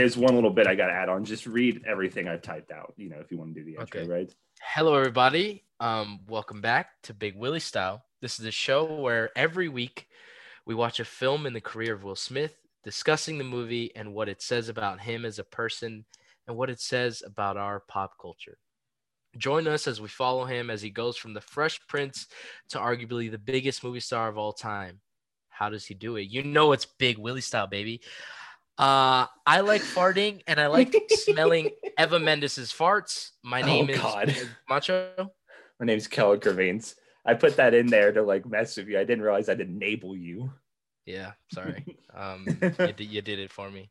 There's one little bit I got to add on. Just read everything I've typed out. You know, if you want to do the intro, Okay. right? Hello, everybody. Um, welcome back to Big Willie Style. This is a show where every week we watch a film in the career of Will Smith, discussing the movie and what it says about him as a person and what it says about our pop culture. Join us as we follow him as he goes from the Fresh Prince to arguably the biggest movie star of all time. How does he do it? You know it's Big Willie Style, baby. Uh, I like farting and I like smelling Eva Mendes' farts. My Oh, name is God. Macho. My name's Keller Gervains. I put that in there to like mess with you. I didn't realize I'd enable you. Yeah, sorry. Um, you, did, you did it for me.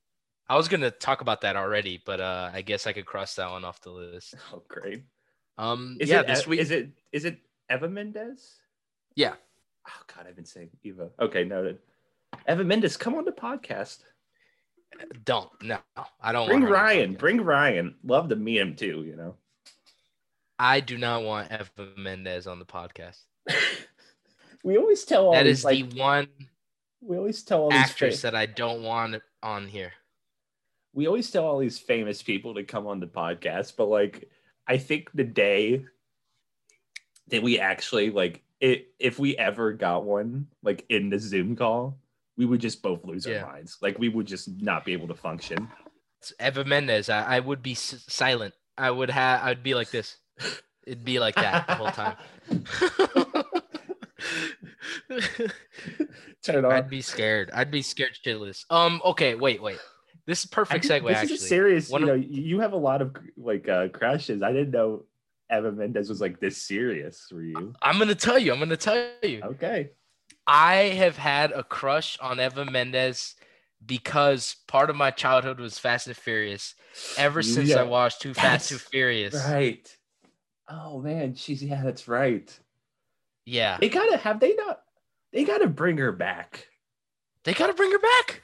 I was gonna talk about that already, but uh, I guess I could cross that one off the list. Oh, great. Um, Is yeah, it this week. is it is it Eva Mendes? Yeah. Oh God, I've been saying Eva. Okay, noted. Eva Mendes, come on the podcast. Don't no, I don't Bring want her on the Ryan. Bring Ryan. Love to meet him too. You know. I do not want Eva Mendes on the podcast. we always tell all That these, is like, the one we always tell all these actress that I don't want on here. we always tell all these famous people to come on the podcast, but like I think the day that we actually like it, if we ever got one like in the Zoom call, we would just both lose Yeah. our minds. Like we would just not be able to function. It's Eva Mendes. I, I would be s- silent. I would have. I'd be like this. It'd be like that the whole time. Turn on. I'd be scared. I'd be scared shitless. Um. Okay. Wait. Wait. This is perfect segue. This actually. is serious. One you of- know, you have a lot of like uh, crushes. I didn't know Eva Mendes was like this serious for you. I'm gonna tell you. I'm gonna tell you. Okay. I have had a crush on Eva Mendes because part of my childhood was Fast and Furious. Ever since Yeah, I watched Too Fast, Too Furious. Right. Oh man, she's yeah, that's right. Yeah. They gotta have they not they gotta bring her back. They gotta bring her back.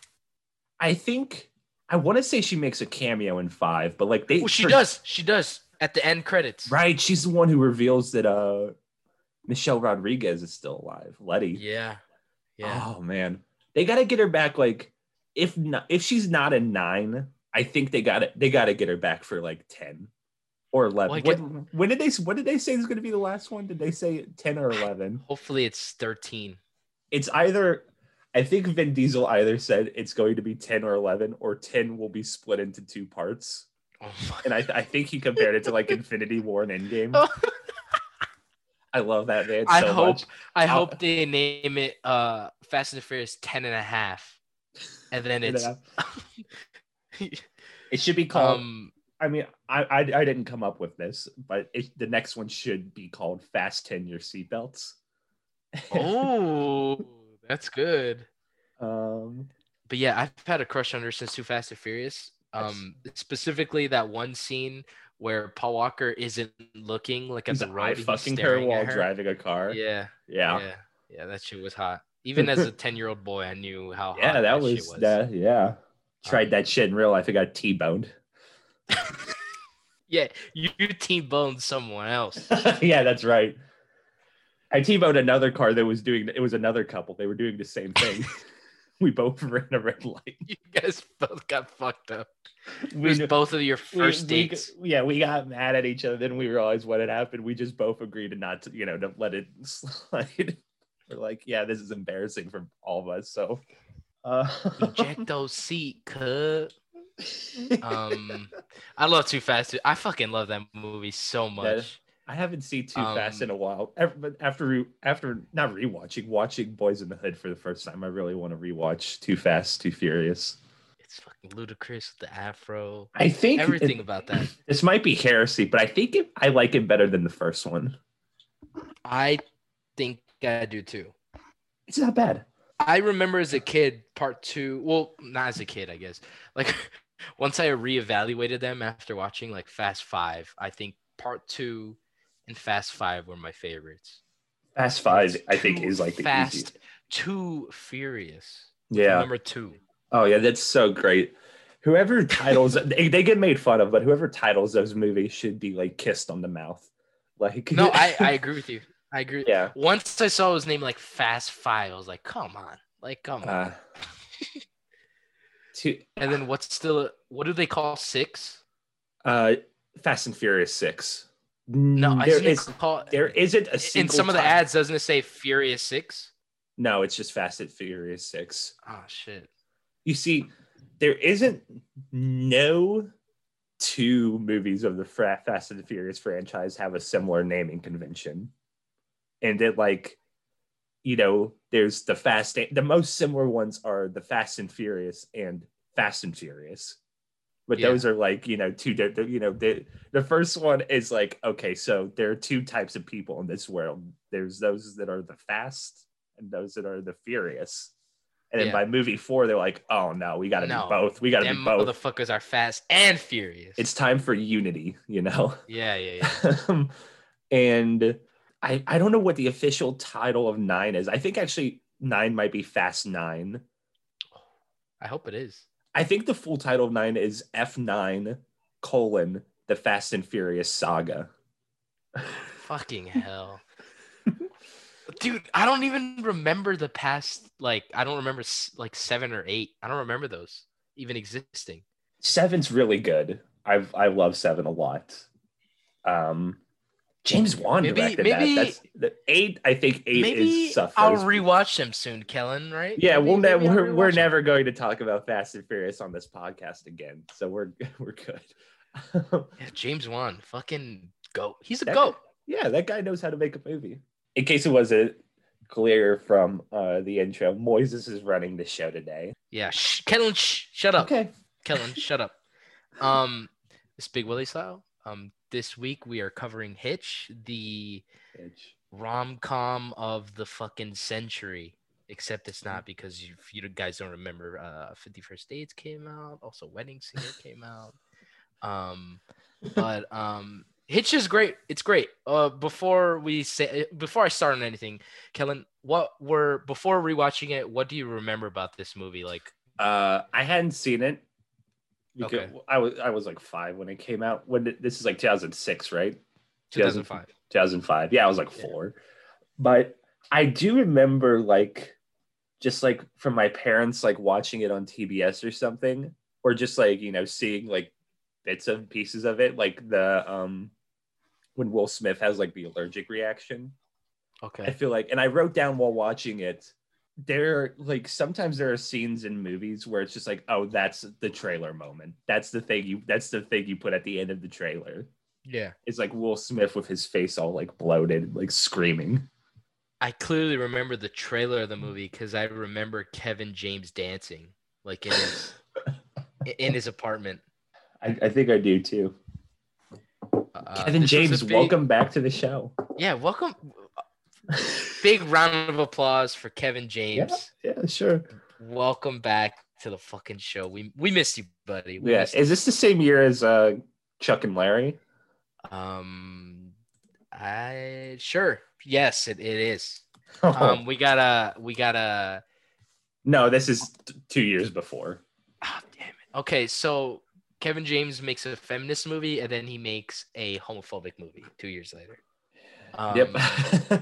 I think I want to say she makes a cameo in five, but like they Well, she does. She does at the end credits. Right, she's the one who reveals that uh Michelle Rodriguez is still alive. Letty. Yeah. Yeah. Oh man, they gotta get her back. Like if not, if she's not a nine, I think they got to They got to get her back for like ten or eleven. Well, What- get- when did they? What did they say is going to be the last one? Did they say ten or eleven? Hopefully it's 13. It's either. I think Vin Diesel either said it's going to be ten or eleven, or ten will be split into two parts. Oh. And I, I think he compared it to like Infinity War and Endgame. I love that man I so hope much. I I'll- hope they name it uh Fast and the Furious 10 and a half. And then it's It should be called. um I mean, I, I I didn't come up with this, but it, the next one should be called "Fast Ten Your Seatbelts." oh that's good. um, But yeah, I've had a crush on her since Too Fast and Furious. Um specifically that one scene where Paul Walker isn't looking like at the road, fucking her while her. driving a car. Yeah, yeah, yeah, yeah. That shit was hot. Even as a ten year old boy, I knew how yeah. hot that shit was, that. Yeah, tried Um, that shit in real life. I got t-boned. Yeah, you T-boned someone else. yeah, that's right. I t-boned another car that was doing. It was another couple. They were doing the same thing. we both ran a red light. you guys both got fucked up. It We was both of your first we- dates. yeah, we got mad at each other. Then we realized what had happened. We just both agreed to not to, you know, don't let it slide. We're like, yeah, this is embarrassing for all of us. So, uh, Ejecto seat, cut. Um, I love Too Fast. Too- I fucking love that movie so much. I haven't seen Too Fast Um, in a while. After after not rewatching, watching Boys in the Hood for the first time, I really want to rewatch Too Fast, Too Furious. It's fucking ludicrous with the afro. I think Everything it- about that. this might be heresy, but I think it, I like it better than the first one. I think I do too. It's not bad. I remember as a kid, part two. Well, not as a kid, I guess. Like once I reevaluated them after watching like Fast Five, I think part two and Fast Five were my favorites. Fast Five, I think, is like the fast, easiest. too furious. Yeah. Number two. Oh yeah, that's so great. Whoever titles they, they get made fun of, but whoever titles those movies should be like kissed on the mouth. Like No, I, I agree with you. I agree. yeah. Once I saw his name like Fast Five, I was like, come on. Like, come on. Uh, Two, And then what's still what do they call six? uh, Fast and Furious Six. No, there is called there isn't a in some of the ads doesn't it say Furious Six? No, it's just Fast and Furious Six. Oh shit. You see, there isn't no two movies of the Fra- Fast and the Furious franchise have a similar naming convention, and it like, you know, there's the Fast. The most similar ones are the Fast and Furious and Fast and Furious, but Yeah. those are like you know two. You know, the the first one is like okay, so there are two types of people in this world. There's those that are the fast and those that are the furious. And then Yeah. by movie four, they're like, oh no, we got to No. be both. We got to Them be both. motherfuckers are fast and furious. It's time for unity, you know? yeah, yeah, yeah. and I, I don't know what the official title of nine is. I think actually nine might be Fast Nine. I hope it is. I think the full title of nine is F9 colon the Fast and Furious saga. Fucking hell. Dude, I don't even remember the past like I don't remember like 7 or 8. I don't remember those even existing. Seven's really good. I've I love seven a lot. Um James Wan Maybe- directed maybe- that. That's the eight. I think eight Maybe is suffers. I'll rewatch them soon, Kellin, right? Yeah, Maybe- we'll never. We're we're never going to talk about Fast and Furious on this podcast again. So we're we're good. Yeah, James Wan, fucking goat. He's a That- goat. yeah, that guy knows how to make a movie. In case it wasn't clear from uh, the intro, Moises is running the show today. Yeah, shh, Kellin, shh, shut up. Okay. Kellin, shut up. Um, this Big Willie style. Um, this week we are covering Hitch, the rom com of the fucking century. Except it's not because you, you guys don't remember, uh, Fifty First Dates came out. Also, Wedding Singer came out. Um, but um, Hitch is great. It's great. Uh, before we say, before I start on anything, Kellin, what were before rewatching it? What do you remember about this movie? Like, Uh, I hadn't seen it. Because Okay. I was I was like five when it came out. When did, this is like 2006, right? 2005. 2005. Yeah, I was like Yeah. four. But I do remember like just like from my parents like watching it on TBS or something or just like, you know, seeing like bits and pieces of it like the um when Will Smith has like the allergic reaction. Okay. I feel like and I wrote down while watching it there like sometimes there are scenes in movies where it's just like oh that's the trailer moment. That's the thing you that's the thing you put at the end of the trailer. Yeah. It's like Will Smith with his face all like bloated, like screaming. I clearly remember the trailer of the movie because I remember Kevin James dancing like in his in his apartment. I, I think I do too. Uh, Kevin was a James, big- welcome back to the show. Yeah, welcome. Big round of applause for Kevin James. Yeah, sure. Welcome back to the fucking show. We we missed you, buddy. We Yeah, is this the same year as uh, Chuck and Larry? Um, I sure. Yes, it, it is. Oh. Um, we gotta we gotta. no, this is t- two years before. Ah, damn it. Okay, so Kevin James makes a feminist movie and then he makes a homophobic movie two years later. Um, yep.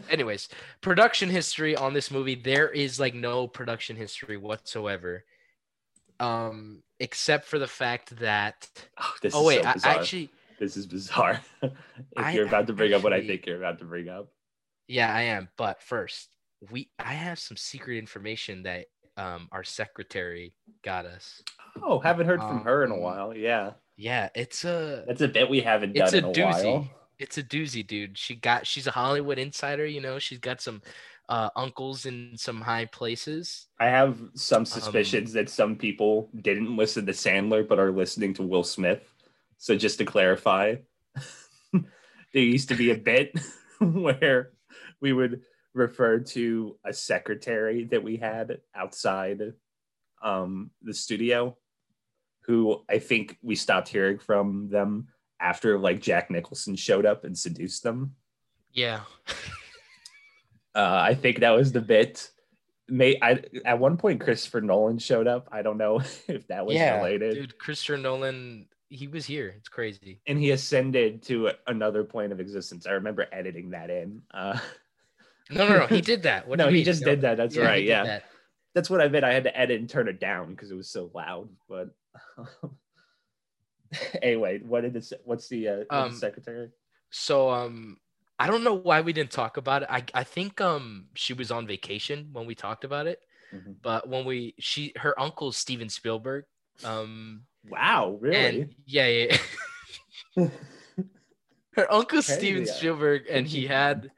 anyways, production history on this movie, there is like no production history whatsoever. Um, except for the fact that oh, oh wait, so I, actually this is bizarre. if I you're about to bring up what I think you're about to bring up. yeah, I am. But first, we I have some secret information that um our secretary got us. Oh, haven't heard from her in a Um, while. Yeah, Yeah, it's a that's a bit we haven't done it's a in a doozy. while. It's a doozy, dude. She got she's a Hollywood insider, you know. She's got some uh uncles in some high places. I have Um, some suspicions that some people didn't listen to Sandler but are listening to Will Smith. So just to clarify, there used to be a bit where we would refer to a secretary that we had outside um, the studio, who I think we stopped hearing from them after like Jack Nicholson showed up and seduced them. Yeah. Uh, I think that was the bit. May I at one point Christopher Nolan showed up. I don't know if that was yeah, related. dude. Christopher Nolan, he was here. It's crazy. And he ascended to another plane of existence. I remember editing that in. Uh, No, no, no. He did that. What no, he mean? just No. did that. That's he right. Yeah. that. that's what I meant. I had to edit and turn it down because it was so loud. But anyway, what did this? What's the, uh, what's the Um, secretary? So um I don't know why we didn't talk about it. I I think um she was on vacation when we talked about it, Mhm. but when we she her uncle Steven Spielberg um Wow, really? and yeah yeah her uncle Steven yeah. Spielberg and he had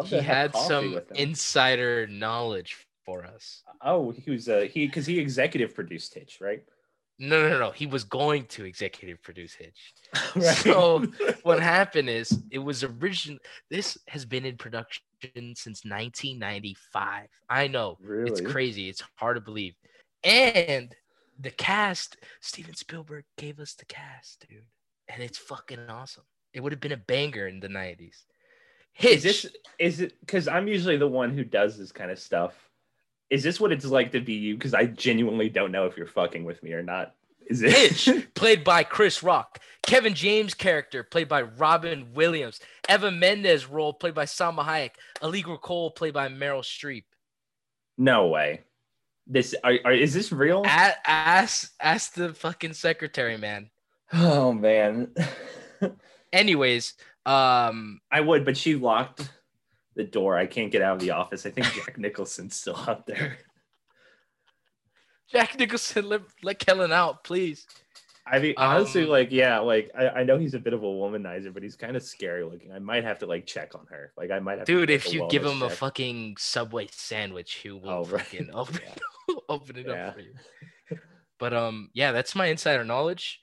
he had some insider knowledge for us. oh, he was uh he because he executive produced Hitch, right? No no no he was going to executive produce Hitch. right. So what happened is it was original this has been in production since 1995 i know. It's crazy. It's hard to believe. And the cast steven spielberg gave us the cast dude. And it's fucking awesome. It would have been a banger in the 90s Hitch, is this is it because I'm usually the one who does this kind of stuff? Is this what it's like to be you? Because I genuinely don't know if you're fucking with me or not. Is it? Hitch, played by Chris Rock. Kevin James' character, played by Robin Williams. Eva Mendes' role, played by Salma Hayek. Allegra Cole, played by Meryl Streep. no way. This are, are, is this real? A- ask ask the fucking secretary, man. Oh man, Anyways, um, I would, but she locked the door. I can't get out of the office. I think Jack Nicholson's still out there. Jack Nicholson, let, let Kellin out, please. I mean, honestly, Um, like, yeah, like I, I know he's a bit of a womanizer, but he's kind of scary looking. I might have to like check on her. Like, I might have. to Dude, if like, you give him a fucking Subway sandwich, he will Oh, right. fucking open, open it Yeah. up for you. But um, yeah, that's my insider knowledge.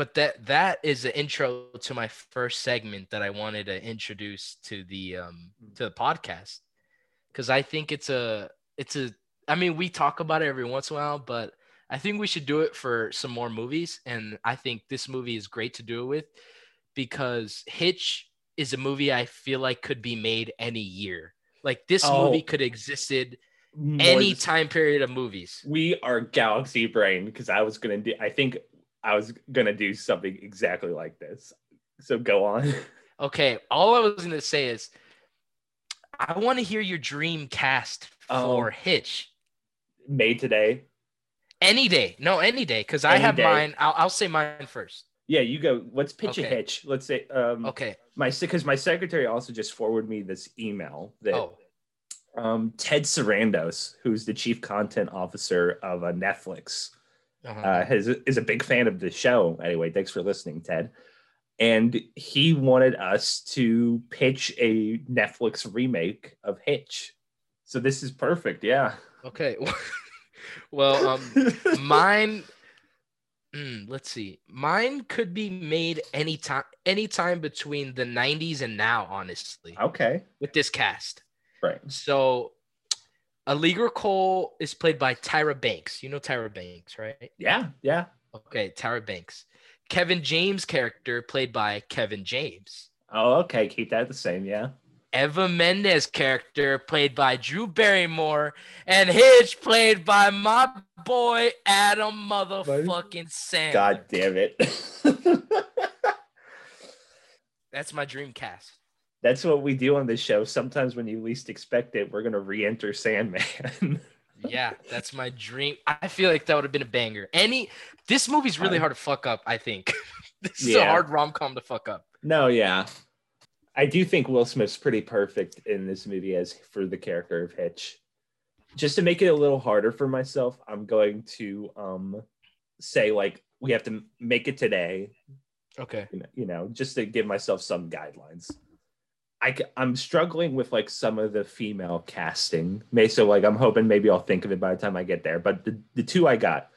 But that that is the intro to my first segment that I wanted to introduce to the um to the podcast, because I think it's a it's a I mean we talk about it every once in a while, but I think we should do it for some more movies, and I think this movie is great to do it with because Hitch is a movie I feel like could be made any year. Like this Oh. movie could existed any time period of movies. we are galaxy brain because I was gonna do. I think I was gonna do something exactly like this. So go on. Okay, all I was gonna say is I want to hear your dream cast Oh. for Hitch. Made today. Any day. No, any day. Because I have day. mine. I'll, I'll say mine first. Yeah, you go. Let's pitch a hitch. Let's say um Okay. my because my secretary also just forwarded me this email that Oh, um Ted Sarandos, who's the chief content officer of uh, Netflix, uh-huh. uh, has is a big fan of the show. Anyway, thanks for listening, Ted. And he wanted us to pitch a Netflix remake of Hitch. So this is perfect. Yeah. okay. well, um, mine. mm, let's see. Mine could be made anytime, anytime between the '90s and now. Honestly, okay. with this cast. Right. So, Allegra Cole is played by Tyra Banks. You know Tyra Banks, right? Yeah. Yeah. Okay, Tyra Banks. Kevin James' character played by Kevin James. Oh, okay. Keep that the same. Yeah. Eva Mendes' character played by Drew Barrymore, and Hitch played by my boy Adam motherfucking Sandler. God damn it. That's my dream cast. That's what we do on this show. Sometimes when you least expect it, we're gonna re-enter Sandman. Yeah, that's my dream. I feel like that would have been a banger. Any this movie's really hard to fuck up, I think. this is a hard rom-com to fuck up. no, yeah. I do think Will Smith's pretty perfect in this movie as for the character of Hitch. Just to make it a little harder for myself, I'm going to um say like we have to make it today, Okay. you know, you know just to give myself some guidelines. I, am struggling with like some of the female casting. May so like I'm hoping maybe I'll think of it by the time I get there. But the, the two I got,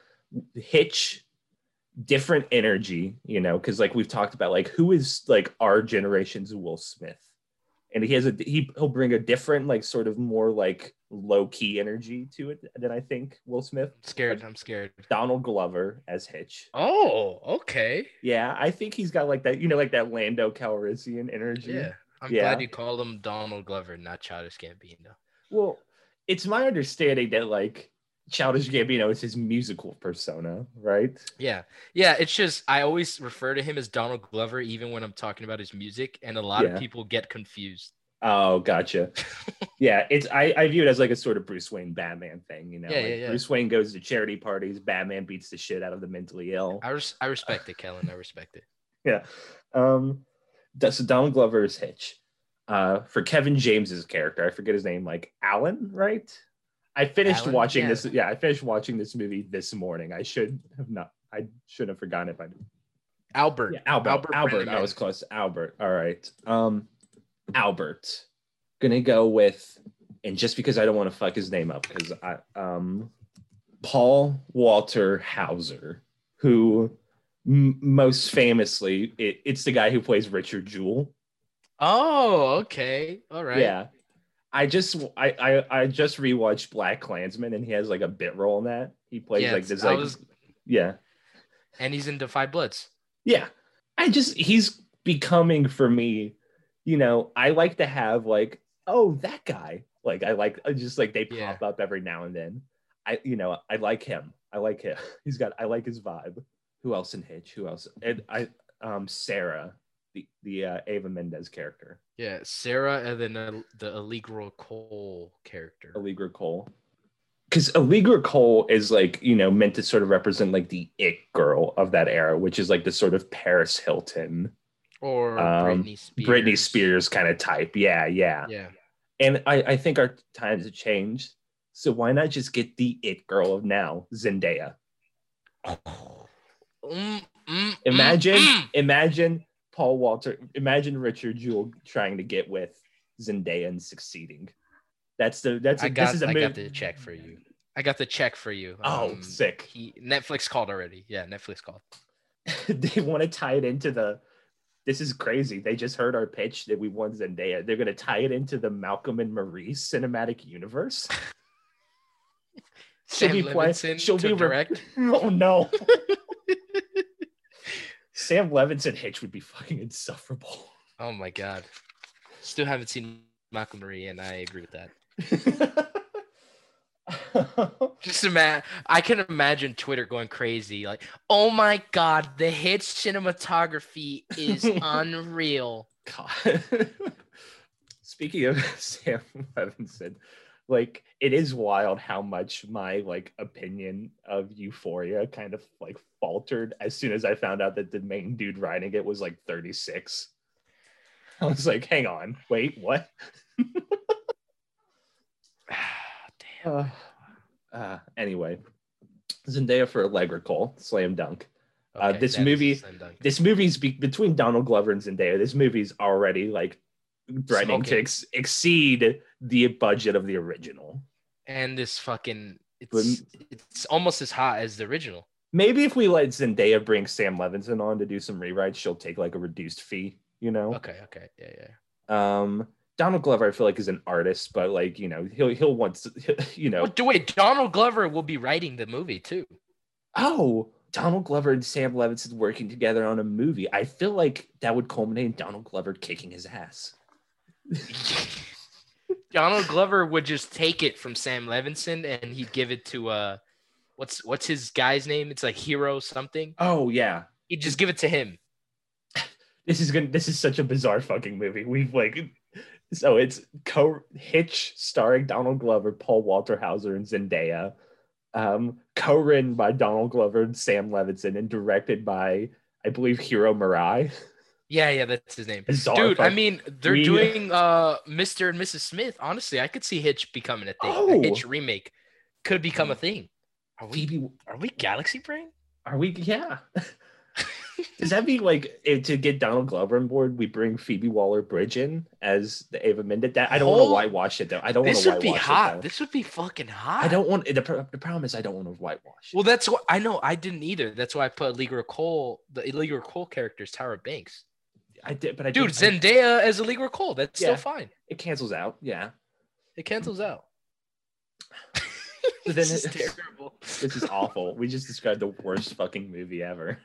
Hitch, different energy, you know, because like we've talked about, like who is like our generation's Will Smith, and he has a he he'll bring a different like sort of more like low key energy to it than I think Will Smith. I'm scared. I'm scared. Donald Glover as Hitch. Oh, okay. Yeah, I think he's got like that, you know, like that Lando Calrissian energy. Yeah. I'm Yeah. glad you called him Donald Glover, not Childish Gambino. Well, it's my understanding that like Childish Gambino is his musical persona, right? Yeah. Yeah. It's just, I always refer to him as Donald Glover, even when I'm talking about his music, and a lot Yeah. of people get confused. Oh, gotcha. yeah, it's I, I view it as like a sort of Bruce Wayne Batman thing, you know. Yeah, like yeah, yeah. Bruce Wayne goes to charity parties, Batman beats the shit out of the mentally ill. I res- I respect it, Kellin. I respect it. Yeah. Um so Donald Glover's Hitch. Uh for Kevin James's character, I forget his name, like Alan, right? I finished Alan? watching Yeah. this. Yeah, I finished watching this movie this morning. I should have not I should have forgotten it by Albert. yeah, Albert. Albert. Albert I was close. Albert. All right. Um, Albert. Gonna go with, and just because I don't want to fuck his name up, because I um, Paul Walter Hauser, who m- most famously, it, it's the guy who plays Richard Jewell. Oh, okay. All right. Yeah. I just I, I I just rewatched BlacKkKlansman and he has like a bit role in that. He plays Yeah, like this like was- yeah. And he's in Da 5 Bloods. Yeah. I just he's becoming for me, you know, I like to have like, oh, that guy. Like I like I just like they pop Yeah. up every now and then. I you know, I like him. I like him. He's got I like his vibe. Who else in Hitch? Who else? And I um Sarah, the the uh, Ava Mendes character, Yeah, Sarah, and then uh, the Allegra Cole character. Allegra Cole. Because Allegra Cole is like, you know, meant to sort of represent like the it girl of that era, which is like the sort of Paris Hilton, Or Um, Britney Spears. Britney Spears kind of type. Yeah, yeah. Yeah. And I, I think our times have changed. So why not just get the it girl of now, Zendaya? Mm, mm, Imagine, mm, mm. imagine Paul Walter, imagine Richard Jewell trying to get with Zendaya and succeeding. That's the that's a, I got, this is a I move. got the check for you. I got the check for you. Oh, Um, sick. He, Netflix called already. Yeah, Netflix called. they want to tie it into the. This is crazy. They just heard our pitch that we want Zendaya. They're going to tie it into the Malcolm and Marie cinematic universe. She'll Sam be play- Levinson she'll to be re- direct. oh no. Sam Levinson Hitch would be fucking insufferable. Oh my god. Still haven't seen Malcolm Marie, and I agree with that. Just imagine, I can imagine Twitter going crazy, like, "Oh my god, the Hitch cinematography is unreal." God. Speaking of Sam Levinson, like it is wild how much my like opinion of Euphoria kind of like faltered as soon as I found out that the main dude writing it was like 36. I was like, hang on, wait, what? Damn. Uh, uh, anyway, Zendaya for Allegra Cole, slam dunk. Uh, this that is a movie- This movie's be- between Donald Glover and Zendaya. This movie's already like threatening to ex- exceed the budget of the original. and this fucking But- it's it's almost as hot as the original. Maybe if we let Zendaya bring Sam Levinson on to do some rewrites, she'll take like a reduced fee. You know, Okay, okay, yeah, yeah. um, Donald Glover, I feel like is an artist, but like you know, he'll he'll want to, you know. Do wait, Donald Glover will be writing the movie too. Oh, Donald Glover and Sam Levinson working together on a movie. I feel like that would culminate in Donald Glover kicking his ass. Donald Glover would just take it from Sam Levinson and he'd give it to uh what's what's his guy's name? It's like Hiro something. Oh yeah, He'd just give it to him. this is gonna. This is such a bizarre fucking movie. We've like, so it's co Hitch starring Donald Glover, Paul Walter Hauser, and Zendaya. Um, co-written by Donald Glover and Sam Levinson, and directed by I believe Hiro Murai. Yeah, yeah, that's his name. Bizarre Dude, I mean, they're we- doing uh Mr. and Mrs. Smith. Honestly, I could see Hitch becoming a thing. Oh. A Hitch remake could become a thing. Are we Phoebe, are we Galaxy Brain? are we? Yeah. Does that mean like if, to get Donald Glover on board, we bring Phoebe Waller Bridge in as the Ava Mendes? That I don't want to Oh, whitewash it though. I don't want This would be hot. This would be fucking hot. I don't want the, the problem is I don't want to whitewash. Well, that's what I know. I didn't either. That's why I put Allegra Cole. The Allegra Cole character is Tyra Banks. I did, but I Dude, did, I- Zendaya as Allegra recall. That's Yeah. still fine. it cancels out. Yeah. It cancels out. This is terrible. This is awful. we just described the worst fucking movie ever.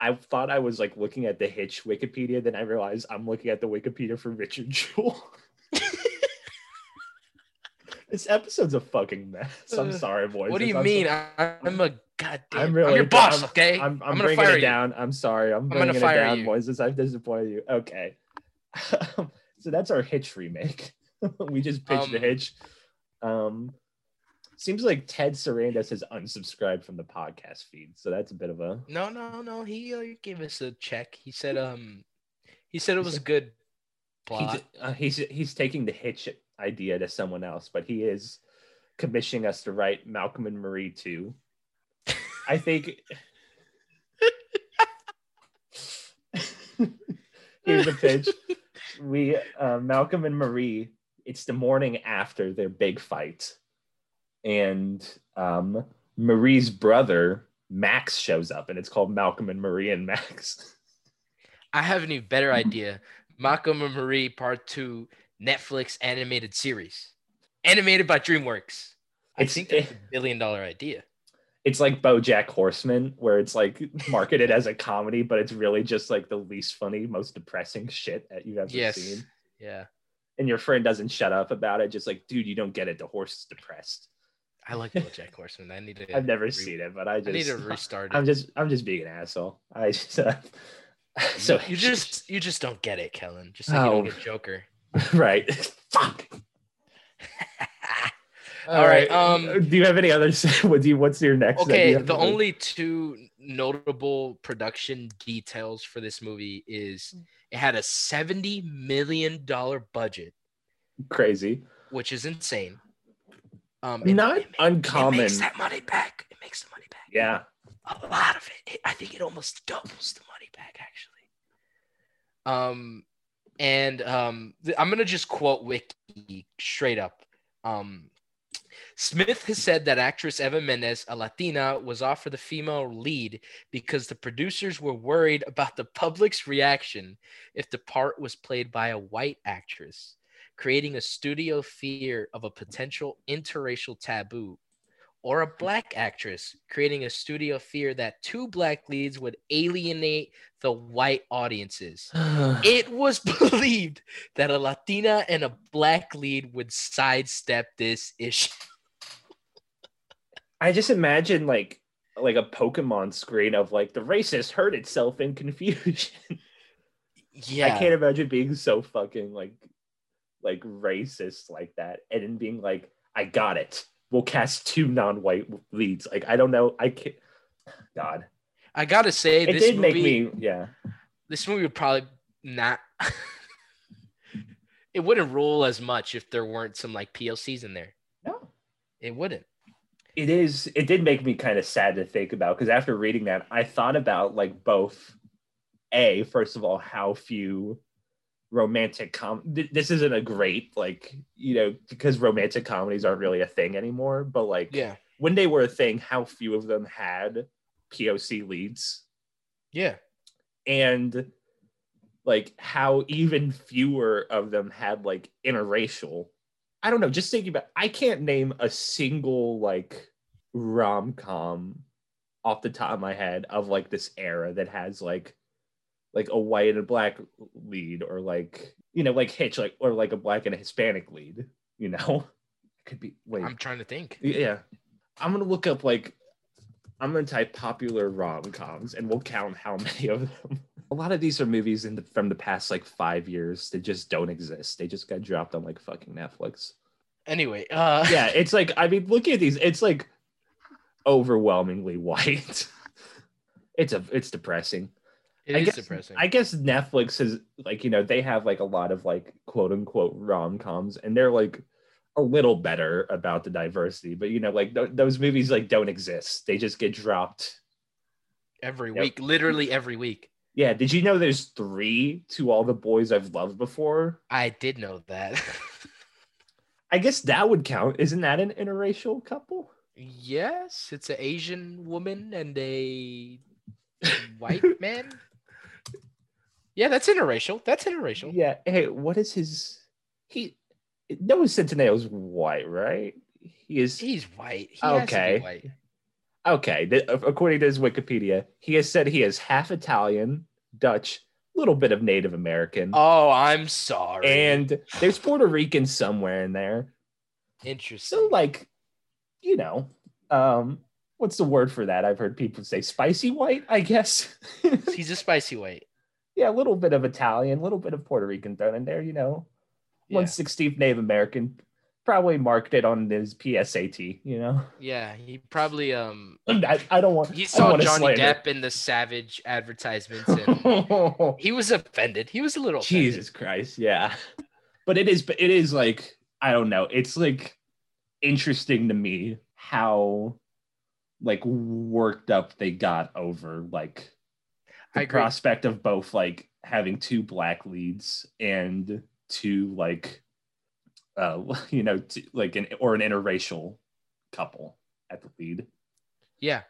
I thought I was like looking at the Hitch Wikipedia, then I realized I'm looking at the Wikipedia for Richard Jewell. this episode's a fucking mess. I'm Uh, sorry, boys. What do you I'm mean? so- I, I'm a goddamn. I'm I'm, really your boss, I'm- okay? I'm, I'm, gonna bringing fire it you. down. I'm sorry. I'm bringing it down, you. boys. I've disappointed you. Okay. so that's our Hitch remake. we just pitched the Um, Hitch. Um, seems like Ted Sarandos has unsubscribed from the podcast feed, so that's a bit of a No, no, no. He uh, gave us a check. He said, um, he said it was a good plot. he's uh, he's he's taking the Hitch idea to someone else, but he is commissioning us to write Malcolm and Marie too. I think. Here's the pitch. We uh, Malcolm and Marie. It's the morning after their big fight, and um, Marie's brother Max shows up, and it's called Malcolm and Marie and Max. I have an even better idea. Malcolm and Marie Part Two Netflix animated series, animated by DreamWorks. I It's- think that's a billion dollar idea. It's like BoJack Horseman, where it's like marketed as a comedy, but it's really just like the least funny, most depressing shit that you've ever Yes. seen. Yeah, And your friend doesn't shut up about it, just like, dude, you don't get it. The horse is depressed. I like BoJack Horseman. I need to. I've never re- seen it, but I I just need to restart It. I'm just I'm just being an asshole. I just uh, so you just you just don't get it, Kellin. Just like you Oh. don't get Joker. right. Fuck. All right, um, do you have any others? what do you? What's your next? do Okay, you the any- only two notable production details for this movie is it had a seventy million dollar budget, crazy, which is insane. Um, and not it, ma- uncommon. It makes that money back. It makes the money back. yeah, a lot of it. it. I think it almost doubles the money back actually. Um, and um, th- I'm gonna just quote Wiki straight up. Um, Smith has said that actress Eva Mendes, a Latina, was offered the female lead because the producers were worried about the public's reaction if the part was played by a white actress, creating a studio fear of a potential interracial taboo or a black actress, creating a studio fear that two black leads would alienate the white audiences. It was believed that a Latina and a black lead would sidestep this issue. I just imagine like like a Pokemon screen of like the racist hurt itself in confusion. Yeah. I can't imagine being so fucking like like racist like that and then being like, I got it. We'll cast two non-white leads. Like I don't know. I can't. God, I gotta say, it this did movie, make me. Yeah, this movie would probably not. it wouldn't rule as much if there weren't some like PLCs in there. no, It wouldn't. It is. It did make me kind of sad to think about because after reading that, I thought about like both. A first of all, how few romantic com. th- This isn't a great like you know because romantic comedies aren't really a thing anymore. But like Yeah. when they were a thing, how few of them had POC leads, Yeah. and like how even fewer of them had like interracial. I don't know. Just thinking about, I can't name a single like rom com off the top of my head of like this era that has like like a white and a black lead or like you know like Hitch like or like a black and a Hispanic lead. You know, could be wait. I'm trying to think. Yeah. I'm gonna look up like I'm gonna type popular rom coms and we'll count how many of them. A lot of these are movies in the, from the past like five years that just don't exist. They just got dropped on like fucking Netflix. Anyway, uh Yeah, it's like I mean, looking at these, it's like overwhelmingly white. it's a it's depressing. it I is guess- depressing. I guess Netflix is like, you know, they have like a lot of like quote unquote rom coms and they're like a little better about the diversity, but you know, like th- those movies like don't exist. They just get dropped. every Yep. week, literally every week. Yeah. Did you know there's three to all the boys I've loved before? I did know that. I guess that would count. Isn't that an interracial couple? yes, it's an Asian woman and a white man. Yeah, that's interracial. That's interracial. Yeah. Hey, what is his? He Noah Centineo is white, right? He is. He's white. He Okay. white. Okay, according to his Wikipedia, he has said he is half Italian, Dutch, little bit of Native American, Oh, I'm sorry. and there's Puerto Rican somewhere in there. interesting. So, like, you know, um, what's the word for that? I've heard people say spicy white. I guess. He's a spicy white. yeah, a little bit of Italian, a little bit of Puerto Rican thrown in there, you know. Yeah. One sixteenth Native American, probably marked it on his PSAT, you know. Yeah, he probably um I, I don't want he saw Johnny. Depp in the Sauvage advertisements and he was offended. He was a little offended. Jesus Christ, yeah. But it is, but it is like I don't know. It's like interesting to me how like worked up they got over like the prospect of both like having two black leads and two like uh you know two, like an or an interracial couple at the lead. Yeah.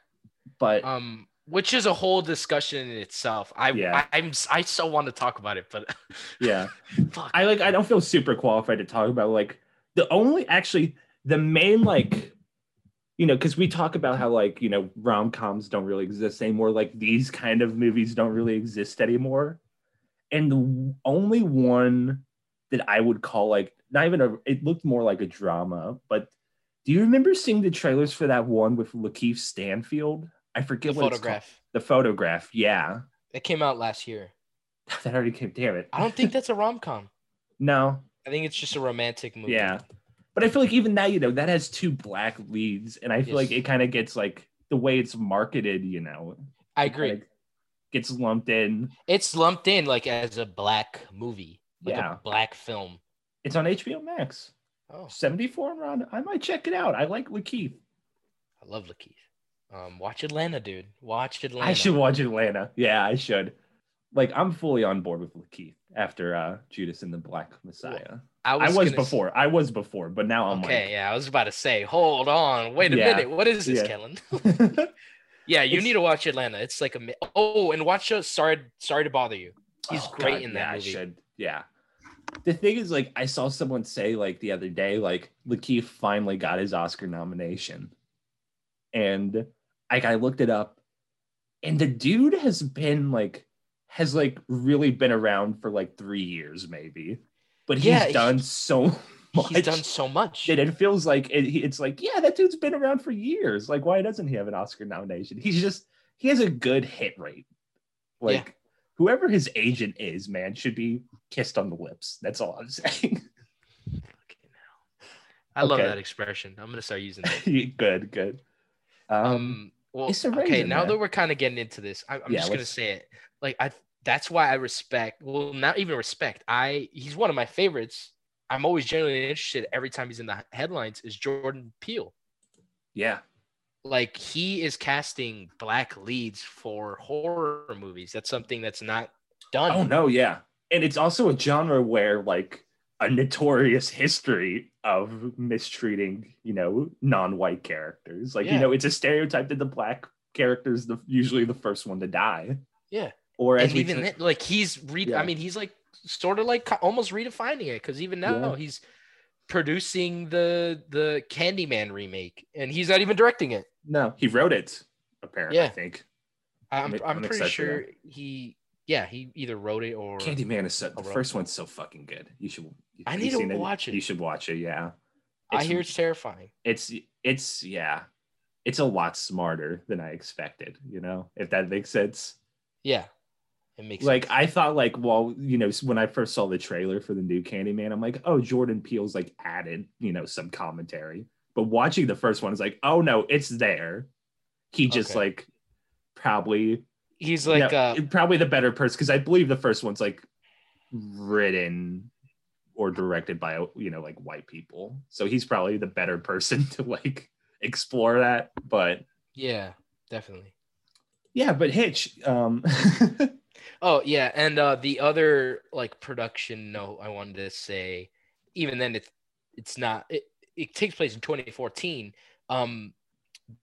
But Um which is a whole discussion in itself. I, Yeah. I I'm I so want to talk about it, but yeah. fuck. I like I don't feel super qualified to talk about like the only actually the main like you know because we talk about how like you know rom-coms don't really exist anymore like these kind of movies don't really exist anymore and the only one that I would call like not even a it looked more like a drama but do you remember seeing the trailers for that one with Lakeith Stanfield I the forget what it's called. photograph. the photograph yeah It came out last year. that already came damn it I don't think that's a rom com. no I think it's just a romantic movie. Yeah. But I feel like even now, you know, that has two black leads. And I feel like it kind of gets like the way it's marketed, you know. I agree. Gets lumped in. It's lumped in like as a black movie, like Yeah. a black film. It's on HBO Max. Oh, 74 and Ron. I might check it out. I like Lakeith. I love Lakeith. Um, watch Atlanta, dude. Watch Atlanta. I should watch Atlanta. Yeah, I should. Like, I'm fully on board with Lakeith after uh Judas and the Black Messiah. I was, gonna s- before. I was before, but now I'm Okay, yeah, I was about to say, hold on, wait a Yeah. minute, what is this, Yeah. Kellin? yeah, you It's- need to watch Atlanta. It's like a mi- oh, and watch uh, sorry, sorry to bother you. He's Oh, great God, in that yeah, movie. I should. Yeah. The thing is, like, I saw someone say, like, the other day, like, Lakeith finally got his Oscar nomination. And, like, I looked it up, and the dude has been, like, has, like, really been around for, like, three years, maybe. But he's Yeah, he- done so much. He's done so much. that it feels like it, it's like, yeah, that dude's been around for years. Like, why doesn't he have an Oscar nomination? He's just, he has a good hit rate. Like, Yeah. Whoever his agent is, man, should be kissed on the lips. That's all I'm saying. I love Okay. that expression. I'm gonna start using it. good, good. Um, Um, well, it's a okay. Now man. that we're kind of getting into this, I, I'm Yeah, just gonna say it. Like I, that's why I respect. Well, not even respect. I he's one of my favorites. I'm always genuinely interested every time he's in the headlines. Is Jordan Peele? yeah, Like he is casting black leads for horror movies. That's something that's not done. oh no, yeah, and it's also a genre where like a notorious history of mistreating, you know, non-white characters. Like, you know, it's a stereotype that the black character is the usually the first one to die. Yeah. Or as and even t- then, like he's re- Yeah. I mean, he's like sort of like almost redefining it because even now Yeah. he's producing the the Candyman remake, and he's not even directing it. no, he wrote it. Apparently, I Yeah. think I'm I'm- I'm, I'm pretty sure he yeah he either wrote it or Candyman is so the first one's so fucking good. You should. I need to watch it. You should watch it. Yeah, I hear it's terrifying. it's it's yeah, it's a lot smarter than I expected. You know, if that makes sense. Yeah, it makes like sense. I thought, like well, you know, when I first saw the trailer for the new Candyman, I'm like, oh, Jordan Peele's like added, you know, some commentary. But watching the first one is like, oh no, it's there. He just Okay. like probably he's like no, uh probably the better person because I believe the first one's like written or directed by you know like white people, so he's probably the better person to like explore that. But yeah definitely. yeah, but Hitch, um, Oh yeah, and uh the other like production note I wanted to say, even then it's it's not it, it takes place in 2014. Um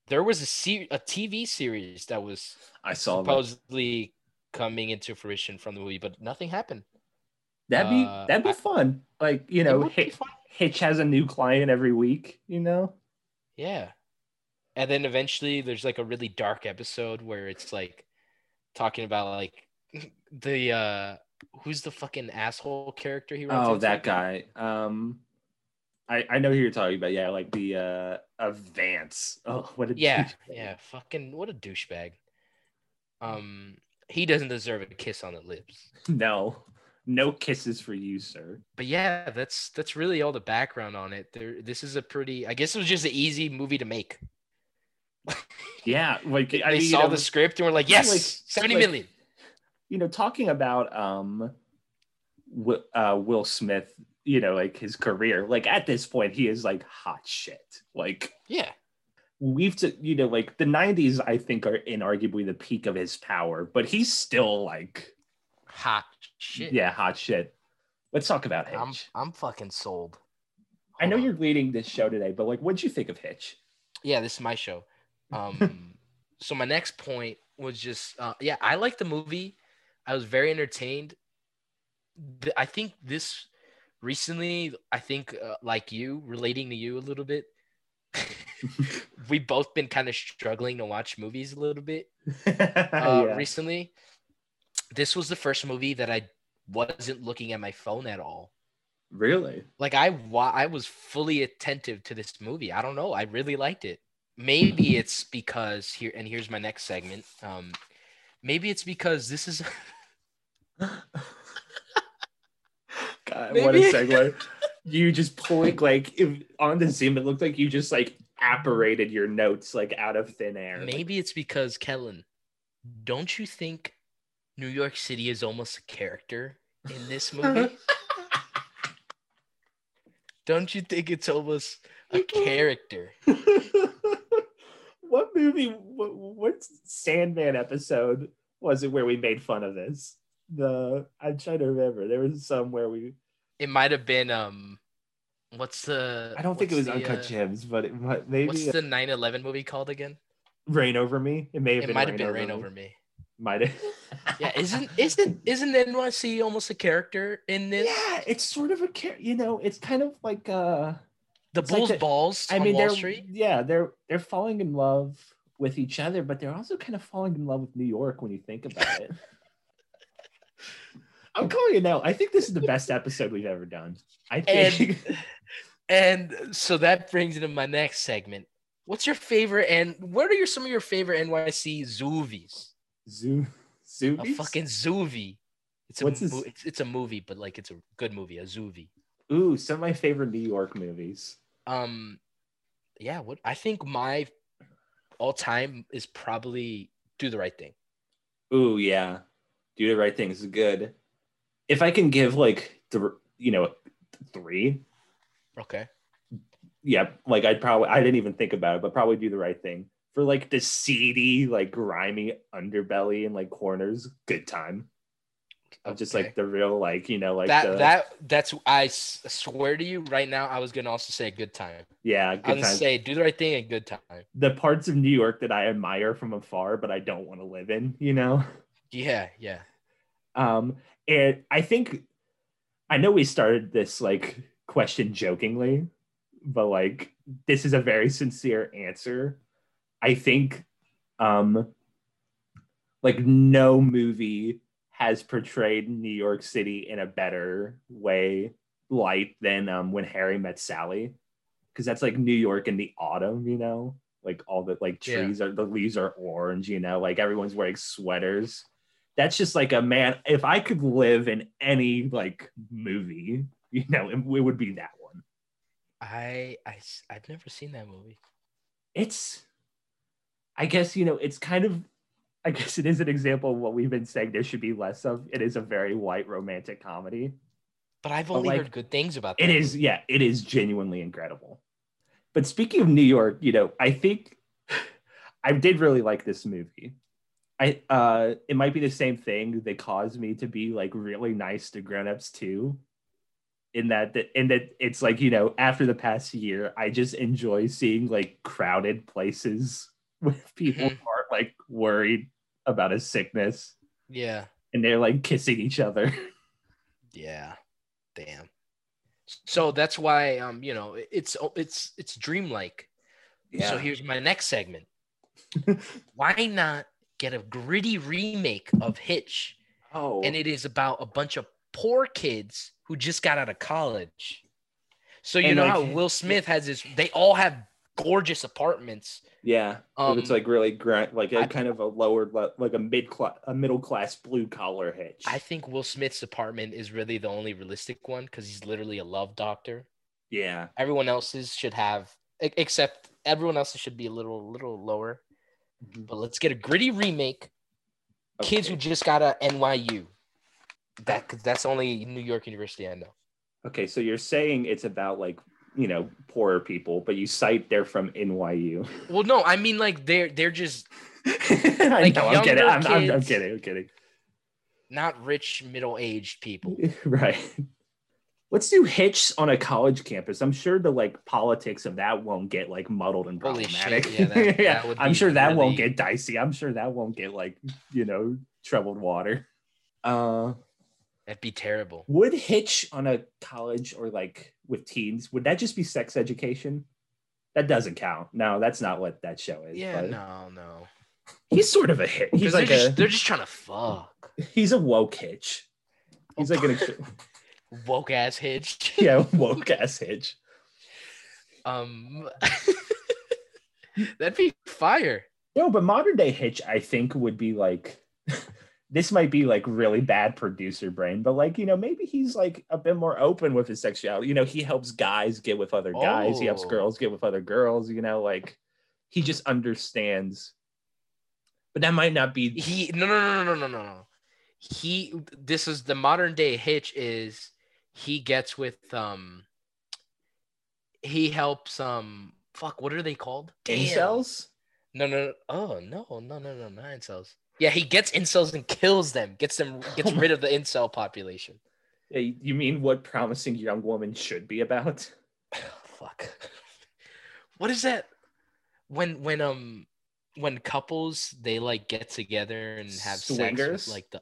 there was a se- a TV series that was I saw that. supposedly coming into fruition from the movie, but nothing happened. That'd be uh, that'd be I- fun. Like you know. Hitch has a new client every week. You know, Yeah. And then eventually there's like a really dark episode where it's like talking about like the uh who's the fucking asshole character he runs oh that guy. Um, I I know who you're talking about. Yeah, like the uh, of Vance. Oh, what a Yeah, douchebag. yeah, fucking what a douchebag. Um he doesn't deserve a kiss on the lips. No, no kisses for you, sir. But yeah, that's that's really all the background on it. There, this is a pretty. I guess it was just an easy movie to make. Yeah, like They I mean, you saw know, the script and were like, yes, like- seventy like- million. You know, talking about um, Wi- uh, Will Smith, you know, like his career, like at this point, he is like hot shit. Like Yeah, we've, to, you know, like the '90s, I think are inarguably the peak of his power, but he's still like, hot shit. yeah, hot shit. Let's talk about Hitch. I'm I'm fucking sold. I know on. you're leading this show today, but like, what'd you think of Hitch? Yeah, this is my show. Um, so my next point was just, uh, yeah, I like the movie. I was very entertained. I think this recently, I think uh, like you, relating to you a little bit. we both been kind of struggling to watch movies a little bit uh, yeah. recently. This was the first movie that I wasn't looking at my phone at all. Really? like I wa- I was fully attentive to this movie. I don't know. I really liked it. Maybe it's because here and here's my next segment. Um maybe it's because this is God, what a segue. you just point like if, on the Zoom, it looked like you just like apparated your notes like out of thin air. Like, maybe it's because Kellin, don't you think New York City is almost a character in this movie? don't you think it's almost a character? what movie? What, what Sandman episode was it where we made fun of this? The I'm trying to remember. There was some where we. It might have been um what's the I don't think it was the, Uncut uh, Gems, but it, might- maybe What's the 9/11 movie called again? Reign Over Me. It may have It been. might have Reign been Reign Over Me. Might have. Yeah, isn't isn't isn't NYC almost a character in this? Yeah, it's sort of a care. You know, it's kind of like uh the it's like Bulls the- balls I mean, Wall they're Street. yeah, they're they're falling in love with each other, but they're also kind of falling in love with New York when you think about it. I'm calling it now. I think this is the best episode we've ever done. I think. And so that brings into my next segment. What's your favorite and what are your some of your favorite NYC zoovies? Zoo, A fucking zoovie. It's a What's mo- it's, it's a movie, but like it's a good movie, a zoovie. Ooh, some of my favorite New York movies. Um, yeah. What I think my all time is probably Do the Right Thing. Ooh, yeah. Do the right thing is good. If I can give like the you know three, Okay. yeah, like I'd probably I didn't even think about it, but probably do the right thing for like the seedy, like grimy underbelly and like corners. Good time of just like the real, like you know, like that the, that that's I s- swear to you right now. I was gonna also say good time. yeah, good gonna time. say do the right thing and good time. the parts of New York that I admire from afar, but I don't want to live in. You know. Yeah, yeah. Um, and I think I know we started this like question jokingly, but like this is a very sincere answer. I think um like no movie has portrayed New York City in a better way light than um when Harry met Sally. Cause that's like New York in the autumn, you know, like all the like Yeah. trees are the leaves are orange, you know, like everyone's wearing sweaters that's just like a man if i could live in any like movie you know it, it would be that one I I I've never seen that movie. it's i guess you know it's kind of i guess it is an example of what we've been saying. There should be less of it is a very white romantic comedy. But I've But, only like, heard good things about it that. is movie. yeah it is genuinely incredible. But speaking of new york you know i think i did really like this movie. I uh it might be the same thing. That caused me to be like really nice to grown-ups too in that that in that it's like you know after the past year i just enjoy seeing like crowded places with people Mhm. who aren't like worried about his sickness Yeah, and they're like kissing each other yeah. Damn. So that's why um you know it's it's it's dreamlike. So here's my next segment. Why not get a gritty remake of Hitch? oh And it is about a bunch of poor kids who just got out of college. So you And, know like, how Will Smith has this they all have gorgeous apartments. Yeah, Um, it's like really grand, like a I- kind of a lower, like a mid class, a middle class blue collar hitch. I think Will Smith's apartment is really the only realistic one because he's literally a love doctor. yeah, Everyone else's should have, except everyone else's should be a little, little lower. But let's get a gritty remake. Kids who just got a NYU. That that's only New York University I know. Okay, so you're saying it's about like you know poorer people, but you cite they're from NYU. Well, no, I mean like they're they're just I Like know, I'm kidding. I'm, I'm, I'm kidding. I'm kidding. not rich middle aged people. Right. Let's do Hitch on a college campus. I'm sure the like politics of that won't get like muddled and problematic. shit, yeah, that- that would I'm sure that won't get dicey. I'm sure that won't get like you know troubled water. Uh, That'd be terrible. would Hitch on a college or like with teens would that just be sex education? That doesn't count. No, that's not what that show is. Yeah, but no, no. he's sort of a hit. He's like they're, a just, they're just trying to fuck. he's a woke Hitch. He's like an Woke ass hitch. yeah woke ass Hitch. Um, that'd be fire. No, but modern day Hitch, I think, would be like this might be like really bad producer brain, but like, you know, maybe he's like a bit more open with his sexuality. You know, he helps guys get with other guys, he helps Oh. girls get with other girls, you know, like he just understands. But that might not be He no no no no no no no. No. He this is the modern day hitch is he gets with um he helps um fuck what are they called? Damn. incels. No no no oh no no no no not incels. Yeah, he gets incels and kills them. Gets them gets rid of the incel population. Yeah, you mean what promising young woman should be about? Fuck. What is that? When when um when couples they like get together and have sex Swingers? with like the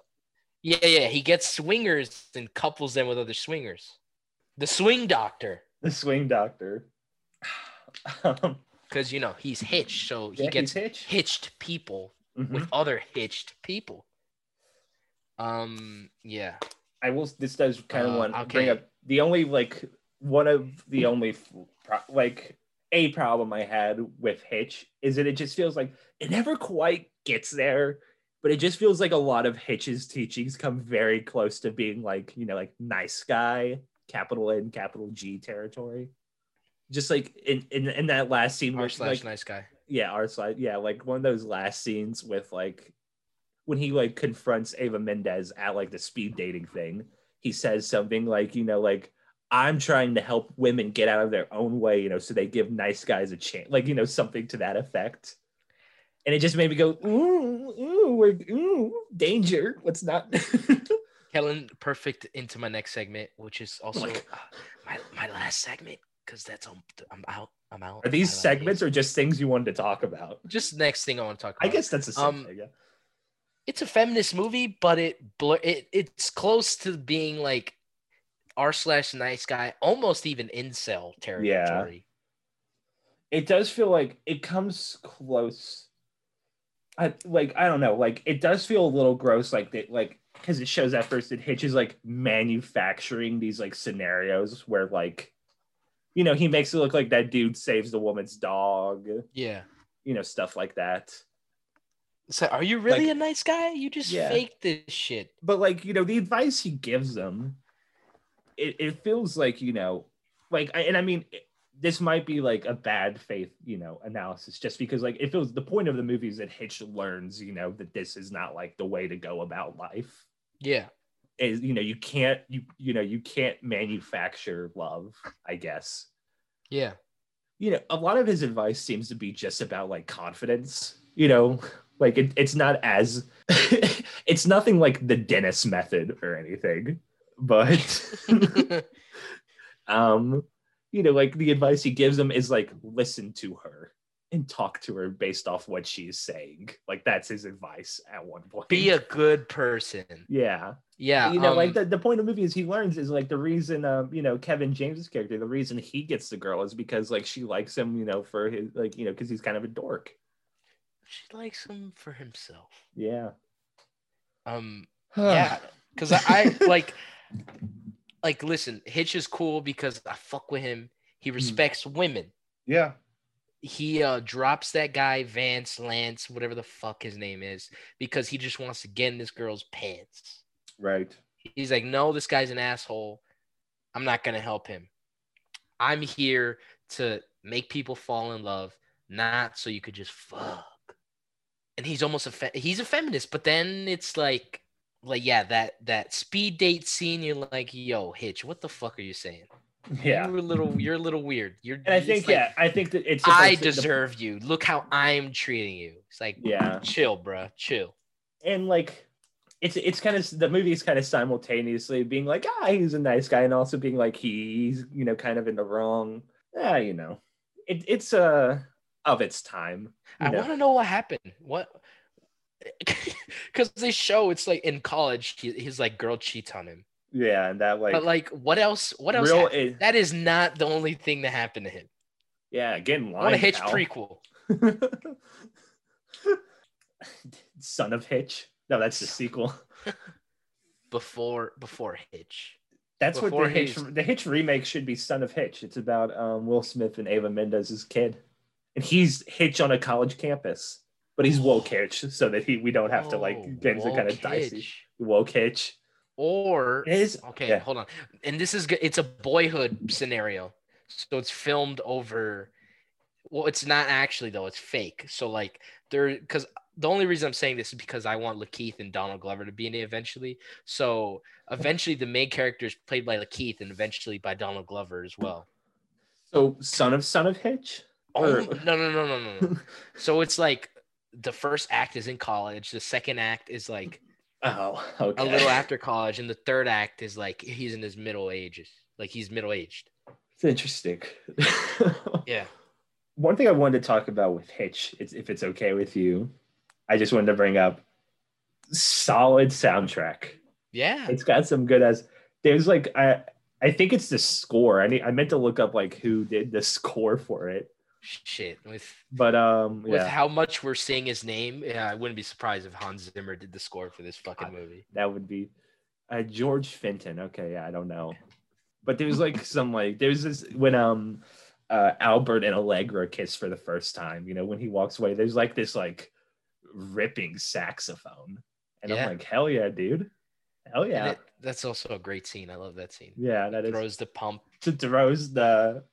Yeah, yeah, he gets swingers and couples them with other swingers. The swing doctor. The swing doctor. um, Because you know he's hitched, so he yeah, gets he's Hitch. hitched people Mhm. with other hitched people. Um yeah. I will. This does kind of Uh, want to bring okay. up the only like one of the only pro- like a problem I had with Hitch is that it just feels like it never quite gets there, but it just feels like a lot of Hitch's teachings come very close to being like you know like nice guy, capital N, capital G territory. Just like in in, in that last scene, where, slash like, nice guy. Yeah, our side, yeah, like one of those last scenes with like when he like confronts Eva Mendes at like the speed dating thing, he says something like, you know, like I'm trying to help women get out of their own way, you know, so they give nice guys a chance, like you know, something to that effect. And it just made me go, ooh, ooh, ooh, danger. Let's not. Kellin, perfect into my next segment, which is also Like- uh, my my last segment because that's um, I'm out. I'm out. Are these out. segments or just things you wanted to talk about? just next thing I want to talk about. I guess that's a Um, segue. yeah. it's a feminist movie, but it blur it it's close to being like r slash nice guy, almost even incel territory. it does feel like it comes close. I like I don't know, like it does feel a little gross, like that, like because it shows at first that Hitch is like manufacturing these like scenarios where like, you know, he makes it look like that dude saves the woman's dog, Yeah. you know, stuff like that. So are you really Like- a nice guy? You just Yeah. fake this shit. But like, you know, the advice he gives them, it, it feels like, you know, like I, and I mean it- this might be like a bad faith, you know, analysis just because like it feels the point of the movie is that Hitch learns, you know, that this is not like the way to go about life. Yeah. Is you know, you can't you you know, you can't manufacture love, I guess. Yeah. You know, a lot of his advice seems to be just about like confidence, you know, like it, it's not as it's nothing like the Dennis method or anything, but um you know like the advice he gives them is like listen to her and talk to her based off what she's saying like that's his advice at one point Be a good person. yeah Yeah. you know um, like the, the point of the movie is he learns is like the reason um you know kevin james's character the reason he gets the girl is because like she likes him you know for his like you know because he's kind of a dork she likes him for himself. yeah Um yeah. Cause I, I like like listen, Hitch is cool because I fuck with him. He Hmm. respects women. yeah he uh drops that guy Vance Lance, whatever the fuck his name is, because he just wants to get in this girl's pants. Right. He's like, no, this guy's an asshole. I'm not gonna help him. I'm here to make people fall in love, not so you could just fuck. And he's almost a fe- he's a feminist, but then it's like, like yeah, that that speed date scene. You're like, yo, Hitch, what the fuck are you saying? Yeah. You're a little, you're a little weird. You're. And I think like, yeah, I think that it's I to- the- deserve you. Look how I'm treating you. It's like, Yeah. chill, bro, chill. and like it's it's kind of the movie is kind of simultaneously being like ah he's a nice guy and also being like he's you know kind of in the wrong yeah you know it, it's uh of its time I want to know what happened. What? Because they show it's like in college, he, his like girl cheats on him. Yeah and that like, but like, what else? What else? real it- that is not the only thing that happened to him. yeah again I want a Hitch pal. prequel. son of hitch no that's the sequel before before Hitch. that's what the hitch the hitch remake should be son of hitch it's about um will smith and eva mendes's kid and he's hitch on a college campus but he's woke hitch so that he we don't have to like Oh, get into kind of dicey woke hitch Or It is okay, yeah. hold on. And this is. It's a boyhood scenario, so it's filmed over. Well, it's not actually though. It's fake. So like there, because the only reason I'm saying this is because I want Lakeith and Donald Glover to be in it eventually. So eventually, the main character is played by Lakeith and eventually by Donald Glover as well. So son of son of Hitch? Oh Or- no no no no no no. so it's like the first act is in college. The second act is like Oh, okay. a little after college, and the third act is like he's in his middle ages, like he's middle aged. It's interesting. Yeah. One thing I wanted to talk about with Hitch, it's, if it's okay with you, I just wanted to bring up solid soundtrack. Yeah. It's got some good as there's like I I think it's the score. I need, I meant to look up like who did the score for it, Shit. With but um with how much we're seeing his name, yeah, I wouldn't be surprised if Hans Zimmer did the score for this fucking movie. that would be uh, George Fenton. Okay, yeah, I don't know, but there's like some like there's this when um uh Albert and Allegra kiss for the first time. You know when he walks away, there's like this like ripping saxophone, and Yeah. I'm like, hell yeah, dude, hell yeah, it- that's also a great scene. I love that scene. yeah, that is Throws the pump. to throws the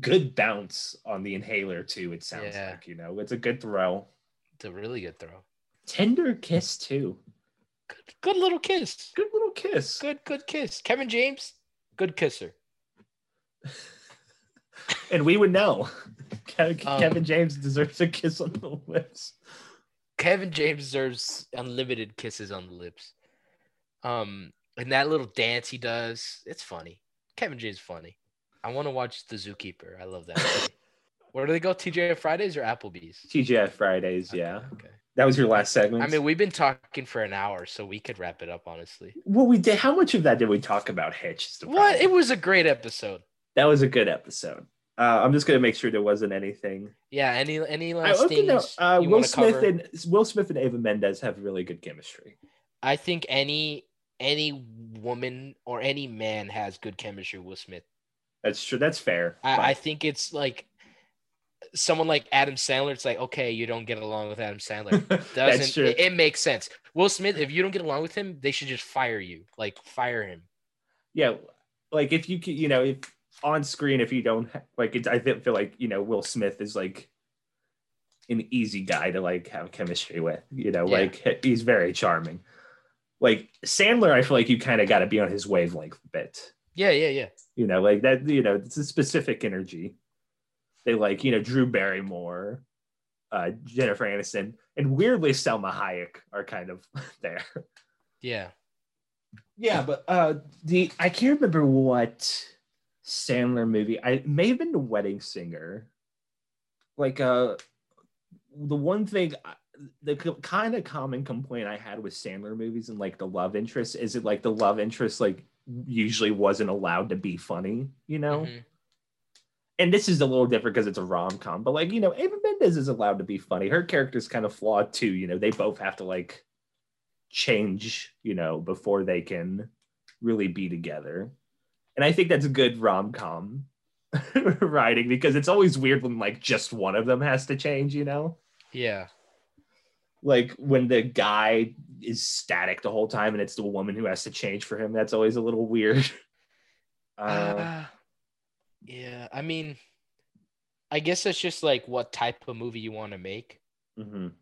good bounce on the inhaler too. It sounds Yeah. like you know it's a good throw. It's a really good throw. Tender kiss too. Good, good little kiss. Good little kiss. Good, good kiss. Kevin James, good kisser. and we would know. Ke- Um, Kevin James deserves a kiss on the lips. Kevin James deserves unlimited kisses on the lips. Um, and that little dance he does, it's funny. Kevin James is funny. I want to watch The Zookeeper. I love that. Where do they go? TJ Fridays or Applebee's? TGF Fridays, yeah. Okay. That was your last segment. I mean, we've been talking for an hour, so we could wrap it up. Honestly, well, we did. How much of that did we talk about Hitch? is the what? It was a great episode. that was a good episode. Uh, I'm just gonna make sure there wasn't anything. Yeah. Any any last want to know. Uh, you Will Smith cover? and Will Smith and Eva Mendes have really good chemistry. I think any any woman or any man has good chemistry with Will Smith. That's true. That's fair. I, I think it's like someone like Adam Sandler. It's like okay, you don't get along with Adam Sandler. Doesn't it, it makes sense? Will Smith, if you don't get along with him, they should just fire you. Like fire him. yeah, like if you you know, if on screen, if you don't like it, I feel feel like you know Will Smith is like an easy guy to like have chemistry with. You know, Yeah. like he's very charming. Like Sandler, I feel like you kind of got to be on his wavelength a bit. Yeah, yeah, yeah. You know, like that. You know, it's a specific energy. They like you know Drew Barrymore, uh, Jennifer Aniston, and weirdly Salma Hayek are kind of there. Yeah. Yeah, but uh the I can't remember what Sandler movie. I may have been The Wedding Singer. Like uh the one thing the kind of common complaint I had with Sandler movies and like the love interest is it like the love interest like usually wasn't allowed to be funny, you know? Mhm. And this is a little different because it's a rom-com, but like, you know, Eva Mendes is allowed to be funny. Her character's kind of flawed too, you know, they both have to like change, you know, before they can really be together. And I think that's a good rom com. writing because it's always weird when like just one of them has to change, you know? Yeah. Like when the guy is static the whole time and it's the woman who has to change for him, that's always a little weird. Uh, Uh, yeah. I mean, I guess that's just like what type of movie you want to make. mhm.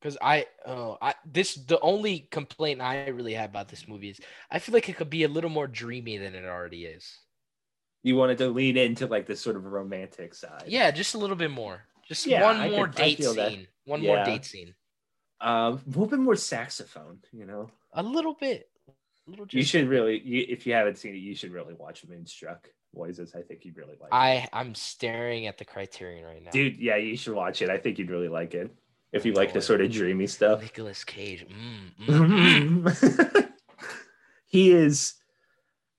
Because I, oh, I this the only complaint I really have about this movie is I feel like it could be a little more dreamy than it already is. You wanted to lean into like this sort of romantic side. Yeah, just a little bit more. Just Yeah, one I more could- date feel that. Scene. One more date scene. Um, a little bit more saxophone, you know? A little bit. A little You should really, you, if you haven't seen it, you should really watch Moonstruck. Moises, I think you'd really like it. I I'm staring at the Criterion right now. Dude, yeah, you should watch it. I think you'd really like it. If you Oh, like the sort of dreamy stuff. Nicolas Cage. Mm, mm, mm. he is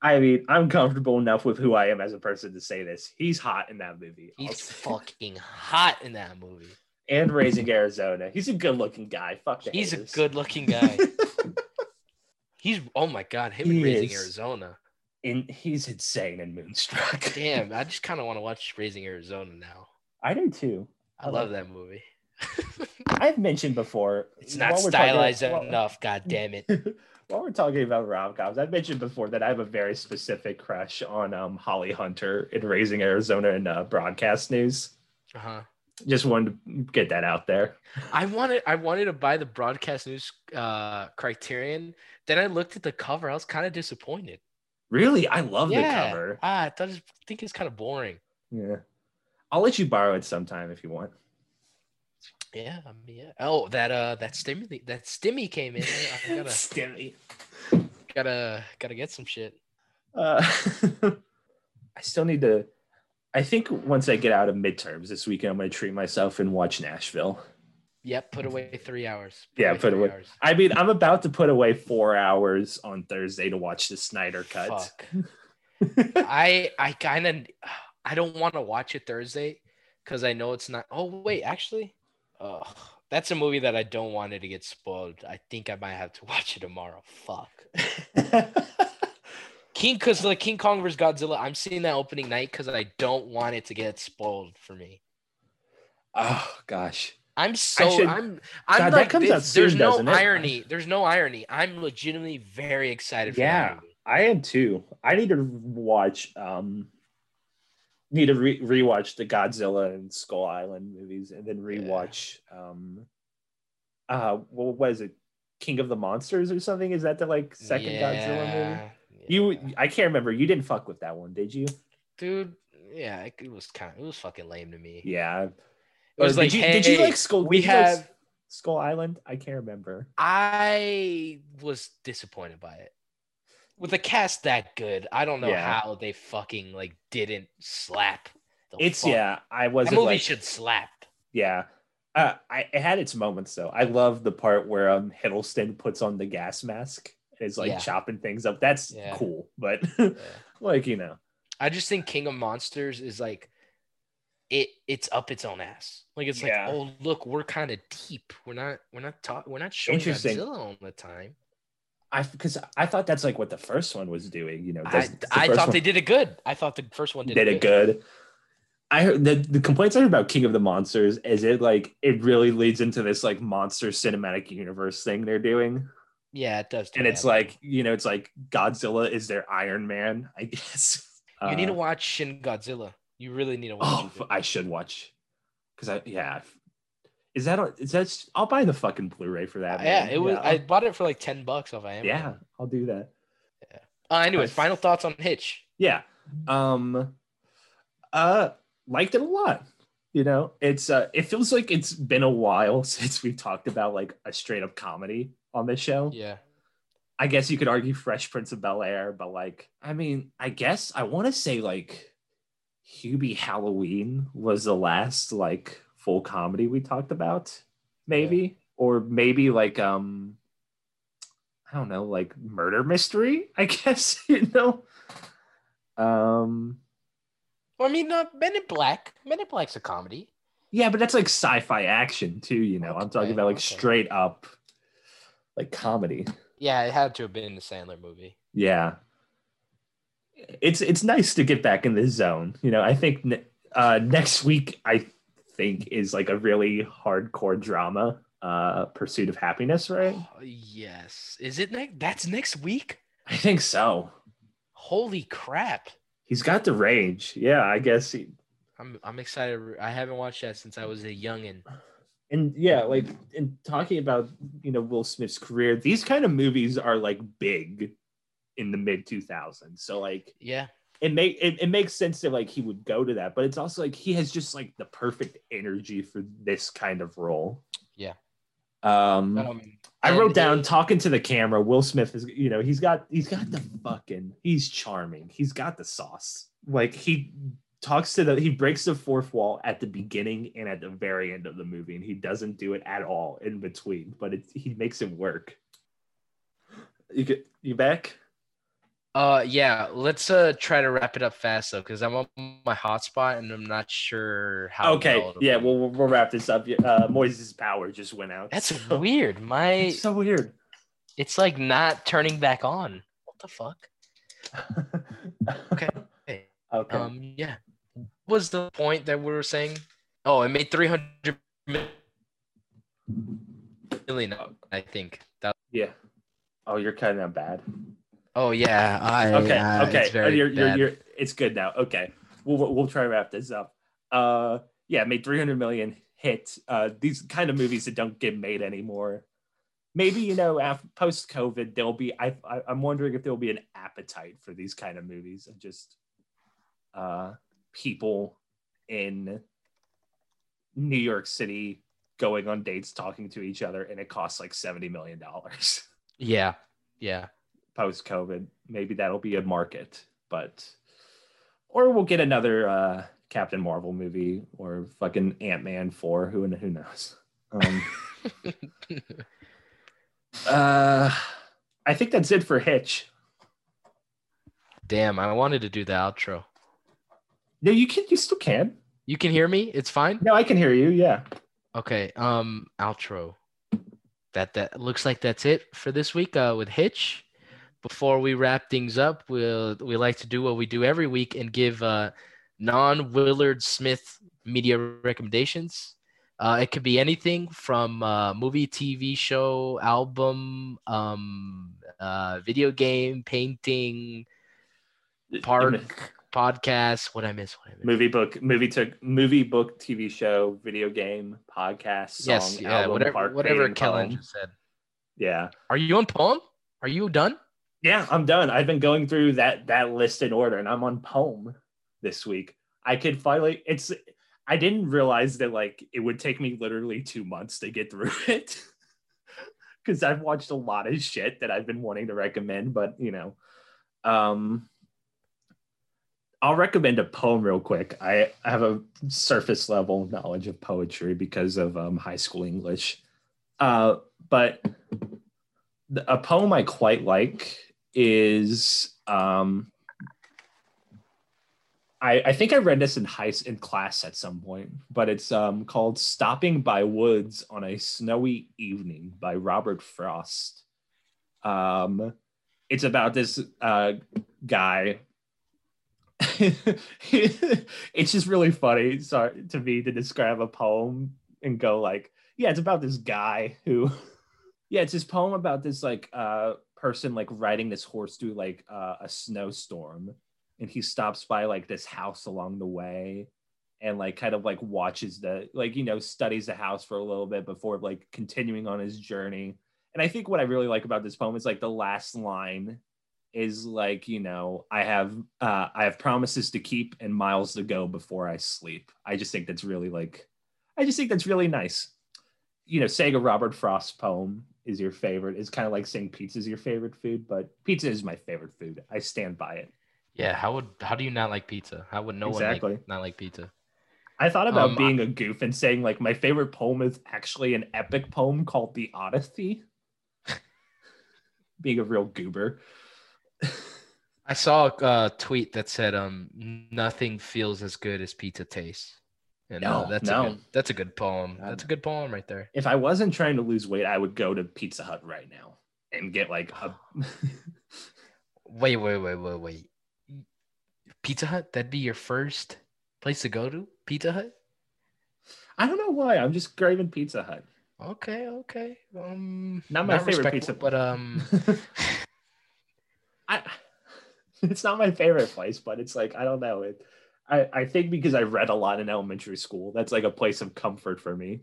I mean, I'm comfortable enough with who I am as a person to say this. He's hot in that movie. He's fucking hot in that movie. And raising Arizona. He's a good looking guy. Fuck He's a good looking guy. He's oh my god, him in He Raising is. Arizona. In, he's insane and Moonstruck. Damn, I just kind of want to watch Raising Arizona now. I do too. I I love that movie. I've mentioned before. It's not stylized while- enough. God damn it. While we're talking about rom coms, I've mentioned before that I have a very specific crush on um, Holly Hunter in Raising Arizona and uh, broadcast news. Uh-huh. Just wanted to get that out there. I wanted I wanted to buy the broadcast news uh criterion. Then I looked at the cover. I was kind of disappointed. Really, I love the cover. Ah, I thought I think it's kind of boring. Yeah, I'll let you borrow it sometime if you want. Yeah, I mean, yeah. Oh, that uh that stimmy that stimmy came in. I gotta Stimmy. gotta gotta get some shit. Uh, I still need to. I think once I get out of midterms this weekend, I'm going to treat myself and watch Nashville. Yep, put away three hours. Yeah, put away- hours. I mean, I'm about to put away four hours on Thursday to watch the Snyder cut. Fuck. I I kind of I don't want to watch it Thursday because I know it's not. Oh wait, actually, uh, that's a movie that I don't want it to get spoiled. I think I might have to watch it tomorrow. Fuck. King, because like King Kong vs Godzilla, I'm seeing that opening night because I don't want it to get spoiled for me. oh gosh, I'm so should- I'm I'm God, like comes this- soon, there's no it? irony. There's no irony. I'm legitimately very excited for Yeah. that movie. I am too. I need to watch. Um, need to re- rewatch the Godzilla and Skull Island movies, and then rewatch. Um, uh, what was it? King of the Monsters or something? Is that the like second Godzilla movie? You. I can't remember. You didn't fuck with that one, did you? dude. Yeah, it, was kind of it was fucking lame to me. Yeah. It was like, did you, did you like Skull? we like have- Skull Island. I can't remember. I was disappointed by it. With a cast that good, I don't know Yeah. how they fucking like didn't slap. the It's fuck- yeah. I wasn't movie like should slap. yeah. Uh, I it had its moments though. I love the part where um Hiddleston puts on the gas mask is like Yeah. chopping things up. That's Yeah. cool, but like you know, I just think King of Monsters is like it. It's up its own ass. Like it's like, oh look, we're kind of deep. We're not. We're not talking. We're not showing. Godzilla all the time. I because I thought that's like what the first one was doing. You know, I, I thought one they did it good. I thought the first one did, did it good. I heard the, the complaints I heard about King of the Monsters is it like it really leads into this like monster cinematic universe thing they're doing. Yeah, it does. do and it's like you know it's like godzilla is their iron man i guess you need to Uh, watch Shin Godzilla. You really need to watch oh it. i should watch because i yeah is that is that i'll buy the fucking blu-ray for that yeah, man. it was. yeah, I bought it for like ten bucks off Amazon. yeah i'll do that Uh, anyways, Nice. final thoughts on Hitch. yeah um uh liked it a lot you know it's uh it feels like it's been a while since we've talked about like a straight up comedy on this show Yeah. I guess you could argue Fresh Prince of Bel Air, but like, I mean, I guess I want to say like Hubie Halloween was the last like full comedy we talked about, maybe, or maybe like um, I don't know, like murder mystery. I guess you know. Um, Well, I mean, uh, Men in Black. Men in Black's a comedy. yeah, but that's like sci-fi action too. You know, I'm talking about like okay. straight up like comedy. Yeah, it had to have been the Sandler movie. Yeah. it's it's nice to get back in the zone. You know, I think uh, next week I think is like a really hardcore drama, uh, Pursuit of Happiness, right? Oh, yes. Is it next? That's next week. I think so. Holy crap! He's got the range. Yeah, I guess. He, I'm I'm excited. I haven't watched that since I was a youngin. And yeah, like in talking about you know Will Smith's career, these kind of movies are like big in the mid 2000s. So like Yeah. it make it, it makes sense that like he would go to that, but it's also like he has just like the perfect energy for this kind of role. Yeah. Um, Um, I wrote down it- talking to the camera. Will Smith is, you know, he's got he's got the fucking he's charming. He's got the sauce. Like he talks to the he breaks the fourth wall at the beginning and at the very end of the movie, and he doesn't do it at all in between. But it he makes it work. You get you back? Uh, yeah. Let's uh try to wrap it up fast though, because I'm on my hotspot and I'm not sure how. okay, well yeah, be. we'll we'll we'll wrap this up. Uh, Moises' power just went out. That's so, weird. My it's so weird. it's like not turning back on. What the fuck? Okay. Okay. Um, yeah. Was the point that we were saying? Oh, it made 300 million, I think. That. yeah. Oh, you're cutting out bad. Oh yeah. I, okay uh, okay It's very you're, you're, bad. you're, it's good now okay we'll, we'll try to wrap this up uh yeah made 300 million hit uh these kind of movies that don't get made anymore maybe you know after post covid there'll be I, I i'm wondering if there'll be an appetite for these kind of movies of just uh people in new york city going on dates talking to each other and it costs like 70 million dollars Yeah. Yeah. post COVID. Maybe that'll be a market, but or we'll get another uh, Captain Marvel movie or fucking Ant Man four. Who and who knows? Um, uh, I think that's it for Hitch. Damn, I wanted to do the outro. No, you can. You still can. You can hear me? It's fine. No, I can hear you. Yeah. Okay. Um, outro. That that looks like that's it for this week. Uh, with Hitch. Before we wrap things up, we'll we like to do what we do every week and give uh, non Willard Smith media recommendations. Uh, it could be anything from uh, movie, TV show, album, um, uh, video game, painting, park, podcast. What I miss? What I miss? Movie book, movie took movie book, TV show, video game, podcast, song, yes, yeah, album, whatever, park, whatever Kellin poem. just said. Yeah. Are you on poem? Are you done? Yeah, I'm done. I've been going through that that list in order, and I'm on poem this week. I could finally. It's. I didn't realize that like it would take me literally two months to get through it, because I've watched a lot of shit that I've been wanting to recommend. But you know, um, I'll recommend a poem real quick. I, I have a surface level knowledge of poetry because of um, high school English, uh, but a poem I quite like is um, I, I think I read this in high in class at some point, but it's um, called "Stopping by Woods on a Snowy Evening" by Robert Frost. Um, it's about this uh, guy. it's just really funny sorry, to me to describe a poem and go like, yeah, it's about this guy who, yeah, it's this poem about this like uh, person like riding this horse through like uh, a snowstorm and he stops by like this house along the way and like kind of like watches the like you know studies the house for a little bit before like continuing on his journey. And i think what i really like about this poem is like the last line is like you know i have uh i have promises to keep and miles to go before i sleep i just think that's really like i just think that's really nice you know saying a robert frost poem is your favorite is kind of like saying pizza is your favorite food but pizza is my favorite food i stand by it Yeah. How would how do you not like pizza? How would no Exactly. one like, not like pizza? I thought about Um, being a goof and saying like my favorite poem is actually an epic poem called The Odyssey. being a real goober. I saw a uh, tweet that said um nothing feels as good as pizza tastes. And uh, No, that's no. a good that's a good poem. God. That's a good poem right there. If I wasn't trying to lose weight, I would go to Pizza Hut right now and get like a Wait, wait, wait, wait, wait. Pizza Hut? That'd be your first place to go to? Pizza Hut? I don't know why. I'm just craving Pizza Hut. Okay, okay. Um, Not my favorite respectful, pizza but um, I, it's not my favorite place, but it's like I don't know it. I I think because I read a lot in elementary school, that's like a place of comfort for me.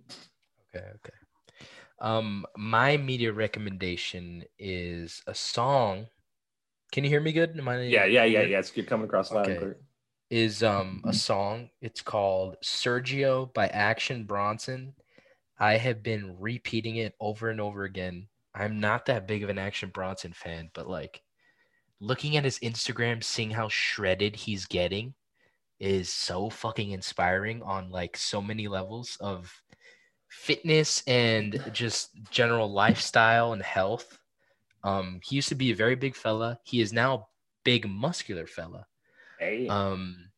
okay, okay. Um, my media recommendation is a song. Can you hear me good? Am I, Yeah, yeah, yeah, yeah. It's coming across loud and Okay. clear. is um a song. It's called Sergio by Action Bronson. I have been repeating it over and over again. I'm not that big of an Action Bronson fan, but like looking at his Instagram, seeing how shredded he's getting is so fucking inspiring on like so many levels of fitness and just general lifestyle and health. Um, he used to be a very big fella. He is now a big muscular fella. Hey, Um,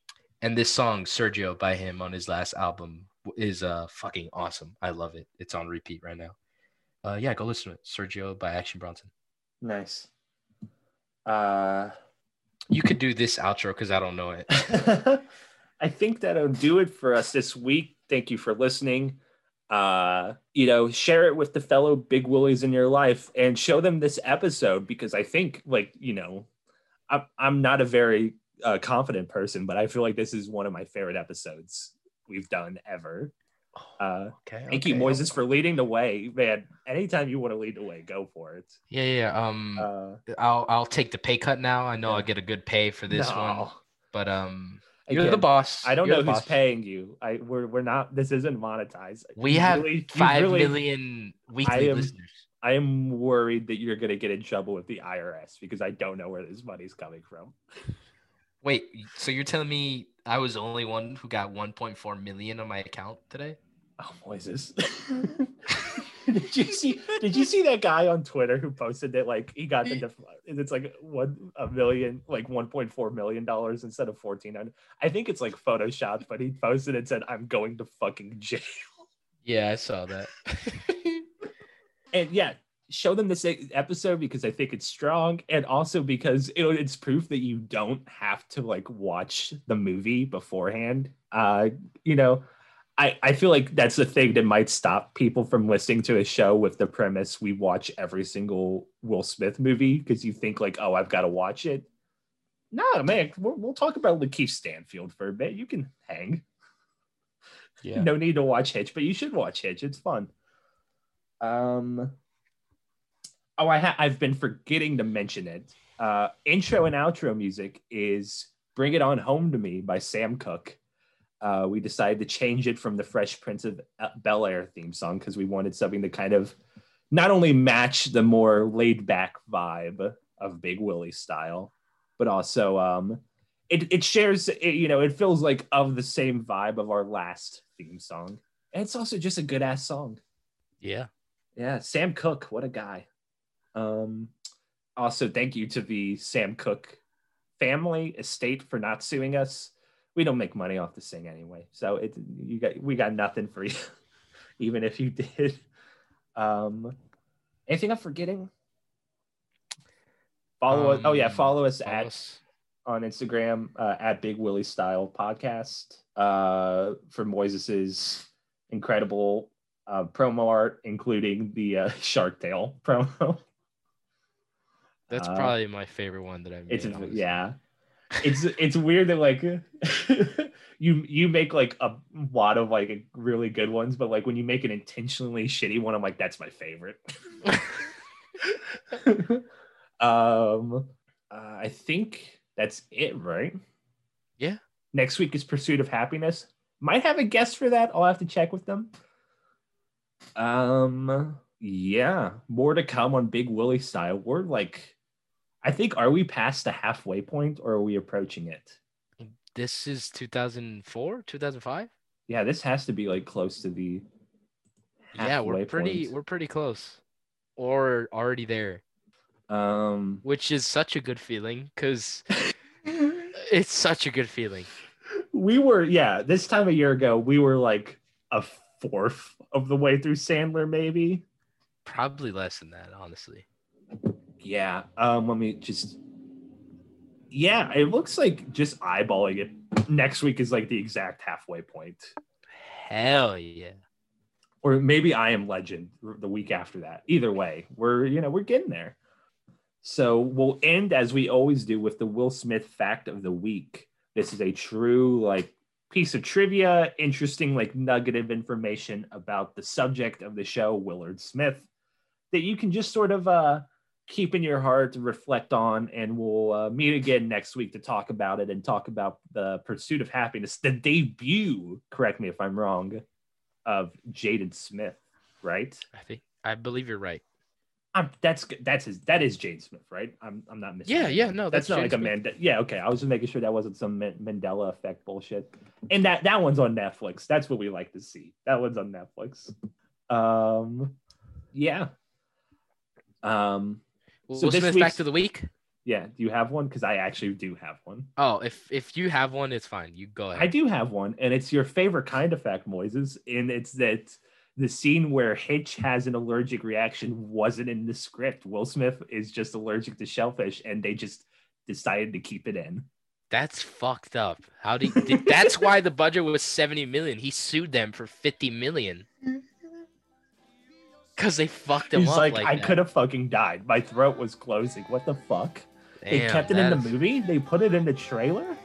and this song Sergio by him on his last album is uh fucking awesome. I love it. It's on repeat right now. Uh, yeah, go listen to it. Sergio by Action Bronson. nice. Uh, You could do this outro because I don't know it. I think that'll do it for us this week. Thank you for listening. Uh, you know, share it with the fellow big willies in your life and show them this episode because I think, like, you know, I'm, I'm not a very uh, confident person, but I feel like this is one of my favorite episodes we've done ever. Uh, Okay. thank you, okay. Moises, for leading the way, man. Anytime you want to lead the way, go for it. Yeah, yeah. yeah. Um, Uh, I'll I'll take the pay cut now. I know Yeah. I'll get a good pay for this one, but um, you're the boss. I don't You're know who's boss. paying you. I we're we're not. This isn't monetized. We You have really- five really- million weekly am- listeners. I am worried that you're gonna get in trouble with the IRS because I don't know where this money's coming from. Wait, so you're telling me I was the only one who got 1.4 million on my account today? Oh, Moises. did you see? Did you see that guy on Twitter who posted that like he got the def- it's like one a million like 1.4 million dollars instead of 1400. I think it's like photoshopped, but he posted and said, "I'm going to fucking jail." Yeah, I saw that. and yeah show them this episode because i think it's strong and also because it, it's proof that you don't have to like watch the movie beforehand uh you know i i feel like that's the thing that might stop people from listening to a show with the premise we watch every single will smith movie because you think like oh i've got to watch it no man we'll, we'll talk about lakeith stanfield for a bit you can hang yeah. no need to watch Hitch, but you should watch Hitch. It's fun. Um. Oh, I ha- I've been forgetting to mention it. Uh, intro and outro music is "Bring It On Home to Me" by Sam Cooke. Uh, we decided to change it from the Fresh Prince of Bel Air theme song because we wanted something to kind of not only match the more laid back vibe of Big Willie style, but also um, it, it shares it, you know it feels like of the same vibe of our last theme song and it's also just a good ass song Yeah. yeah sam cooke what a guy um also thank you to the sam cooke family estate for not suing us. We don't make money off the sing anyway. So it you got we got nothing for you even if you did. Um anything i'm forgetting? Follow us oh yeah Um, follow us follow at us. on Instagram uh, at Big Willie Style Podcast. Uh, for Moises's incredible uh, promo art, including the uh, Shark Tale promo. That's uh, probably my favorite one that I've made. It's honestly. yeah, it's it's weird that like you you make like a lot of like really good ones, but like when you make an intentionally shitty one, I'm like that's my favorite. um, uh, I think that's it, right? Yeah. Next week is Pursuit of Happiness. Might have a guest for that. I'll have to check with them. Um, yeah, more to come on Big Willie style. We're like, I think, are we past the halfway point or are we approaching it? This is 2004, 2005. Yeah, this has to be like close to the. Yeah, we're pretty point. we're pretty close, or already there, Um, which is such a good feeling because it's such a good feeling. we were yeah. This time a year ago, we were like a fourth of the way through Sandler, maybe. Probably less than that, honestly. Yeah. Um, let me just Yeah, it looks like just eyeballing it. Next week is like the exact halfway point. Hell yeah. Or maybe I am legend the week after that. Either way, we're you know, we're getting there. So we'll end as we always do with the Will Smith fact of the week. This is a true like piece of trivia, interesting like nugget of information about the subject of the show, Willard Smith, that you can just sort of uh keep in your heart to reflect on and we'll uh, meet again next week to talk about it and talk about the pursuit of happiness the debut correct me if i'm wrong of jaden smith right I think I believe you're right. I'm, that's that's his that is Jaden Smith, right? I'm I'm not missing. Yeah, yeah, no, that's, that's not like a Smith. man. Yeah, okay. I was just making sure that wasn't some Mandela effect bullshit. And that that one's on Netflix. That's what we like to see. That one's on Netflix. Um, yeah. Um, Will So this Smith week's- back to the week? yeah. Do you have one? Because I actually do have one. Oh, if if you have one, it's fine. You go ahead. I do have one, and it's your favorite kind of fact, Moises, and it's that the scene where Hitch has an allergic reaction wasn't in the script. Will Smith is just allergic to shellfish, and they just decided to keep it in. That's fucked up. How do you, did, that's why the budget was 70 million. He sued them for 50 million. Mm-hmm. Cause they fucked him He's up like, like, I that. could have fucking died. My throat was closing. What the fuck? they kept it in the that is- movie. They put it in the trailer.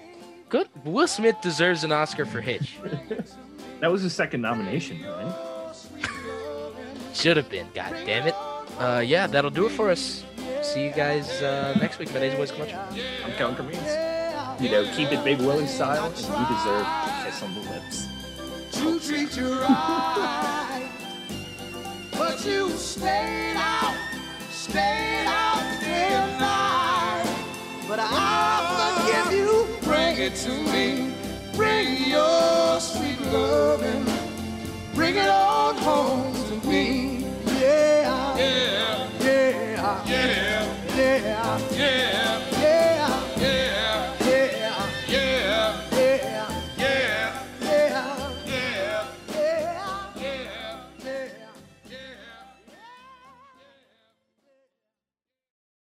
Good. Will Smith deserves an Oscar for Hitch. That was his second nomination, right? Should have been. God damn it. Uh, yeah, that'll do it for us. See you guys uh, next week. My name's Boys Clutch. I'm Count Means. You know, keep it Big Willie style, and you deserve a kiss on the lips. to treat you right. But you stayed out, stayed out till night. But I forgive you. Bring it to me. Bring your sweet loving. Bring it on home to me. Yeah. Yeah. Yeah. Yeah. Yeah. Yeah. yeah.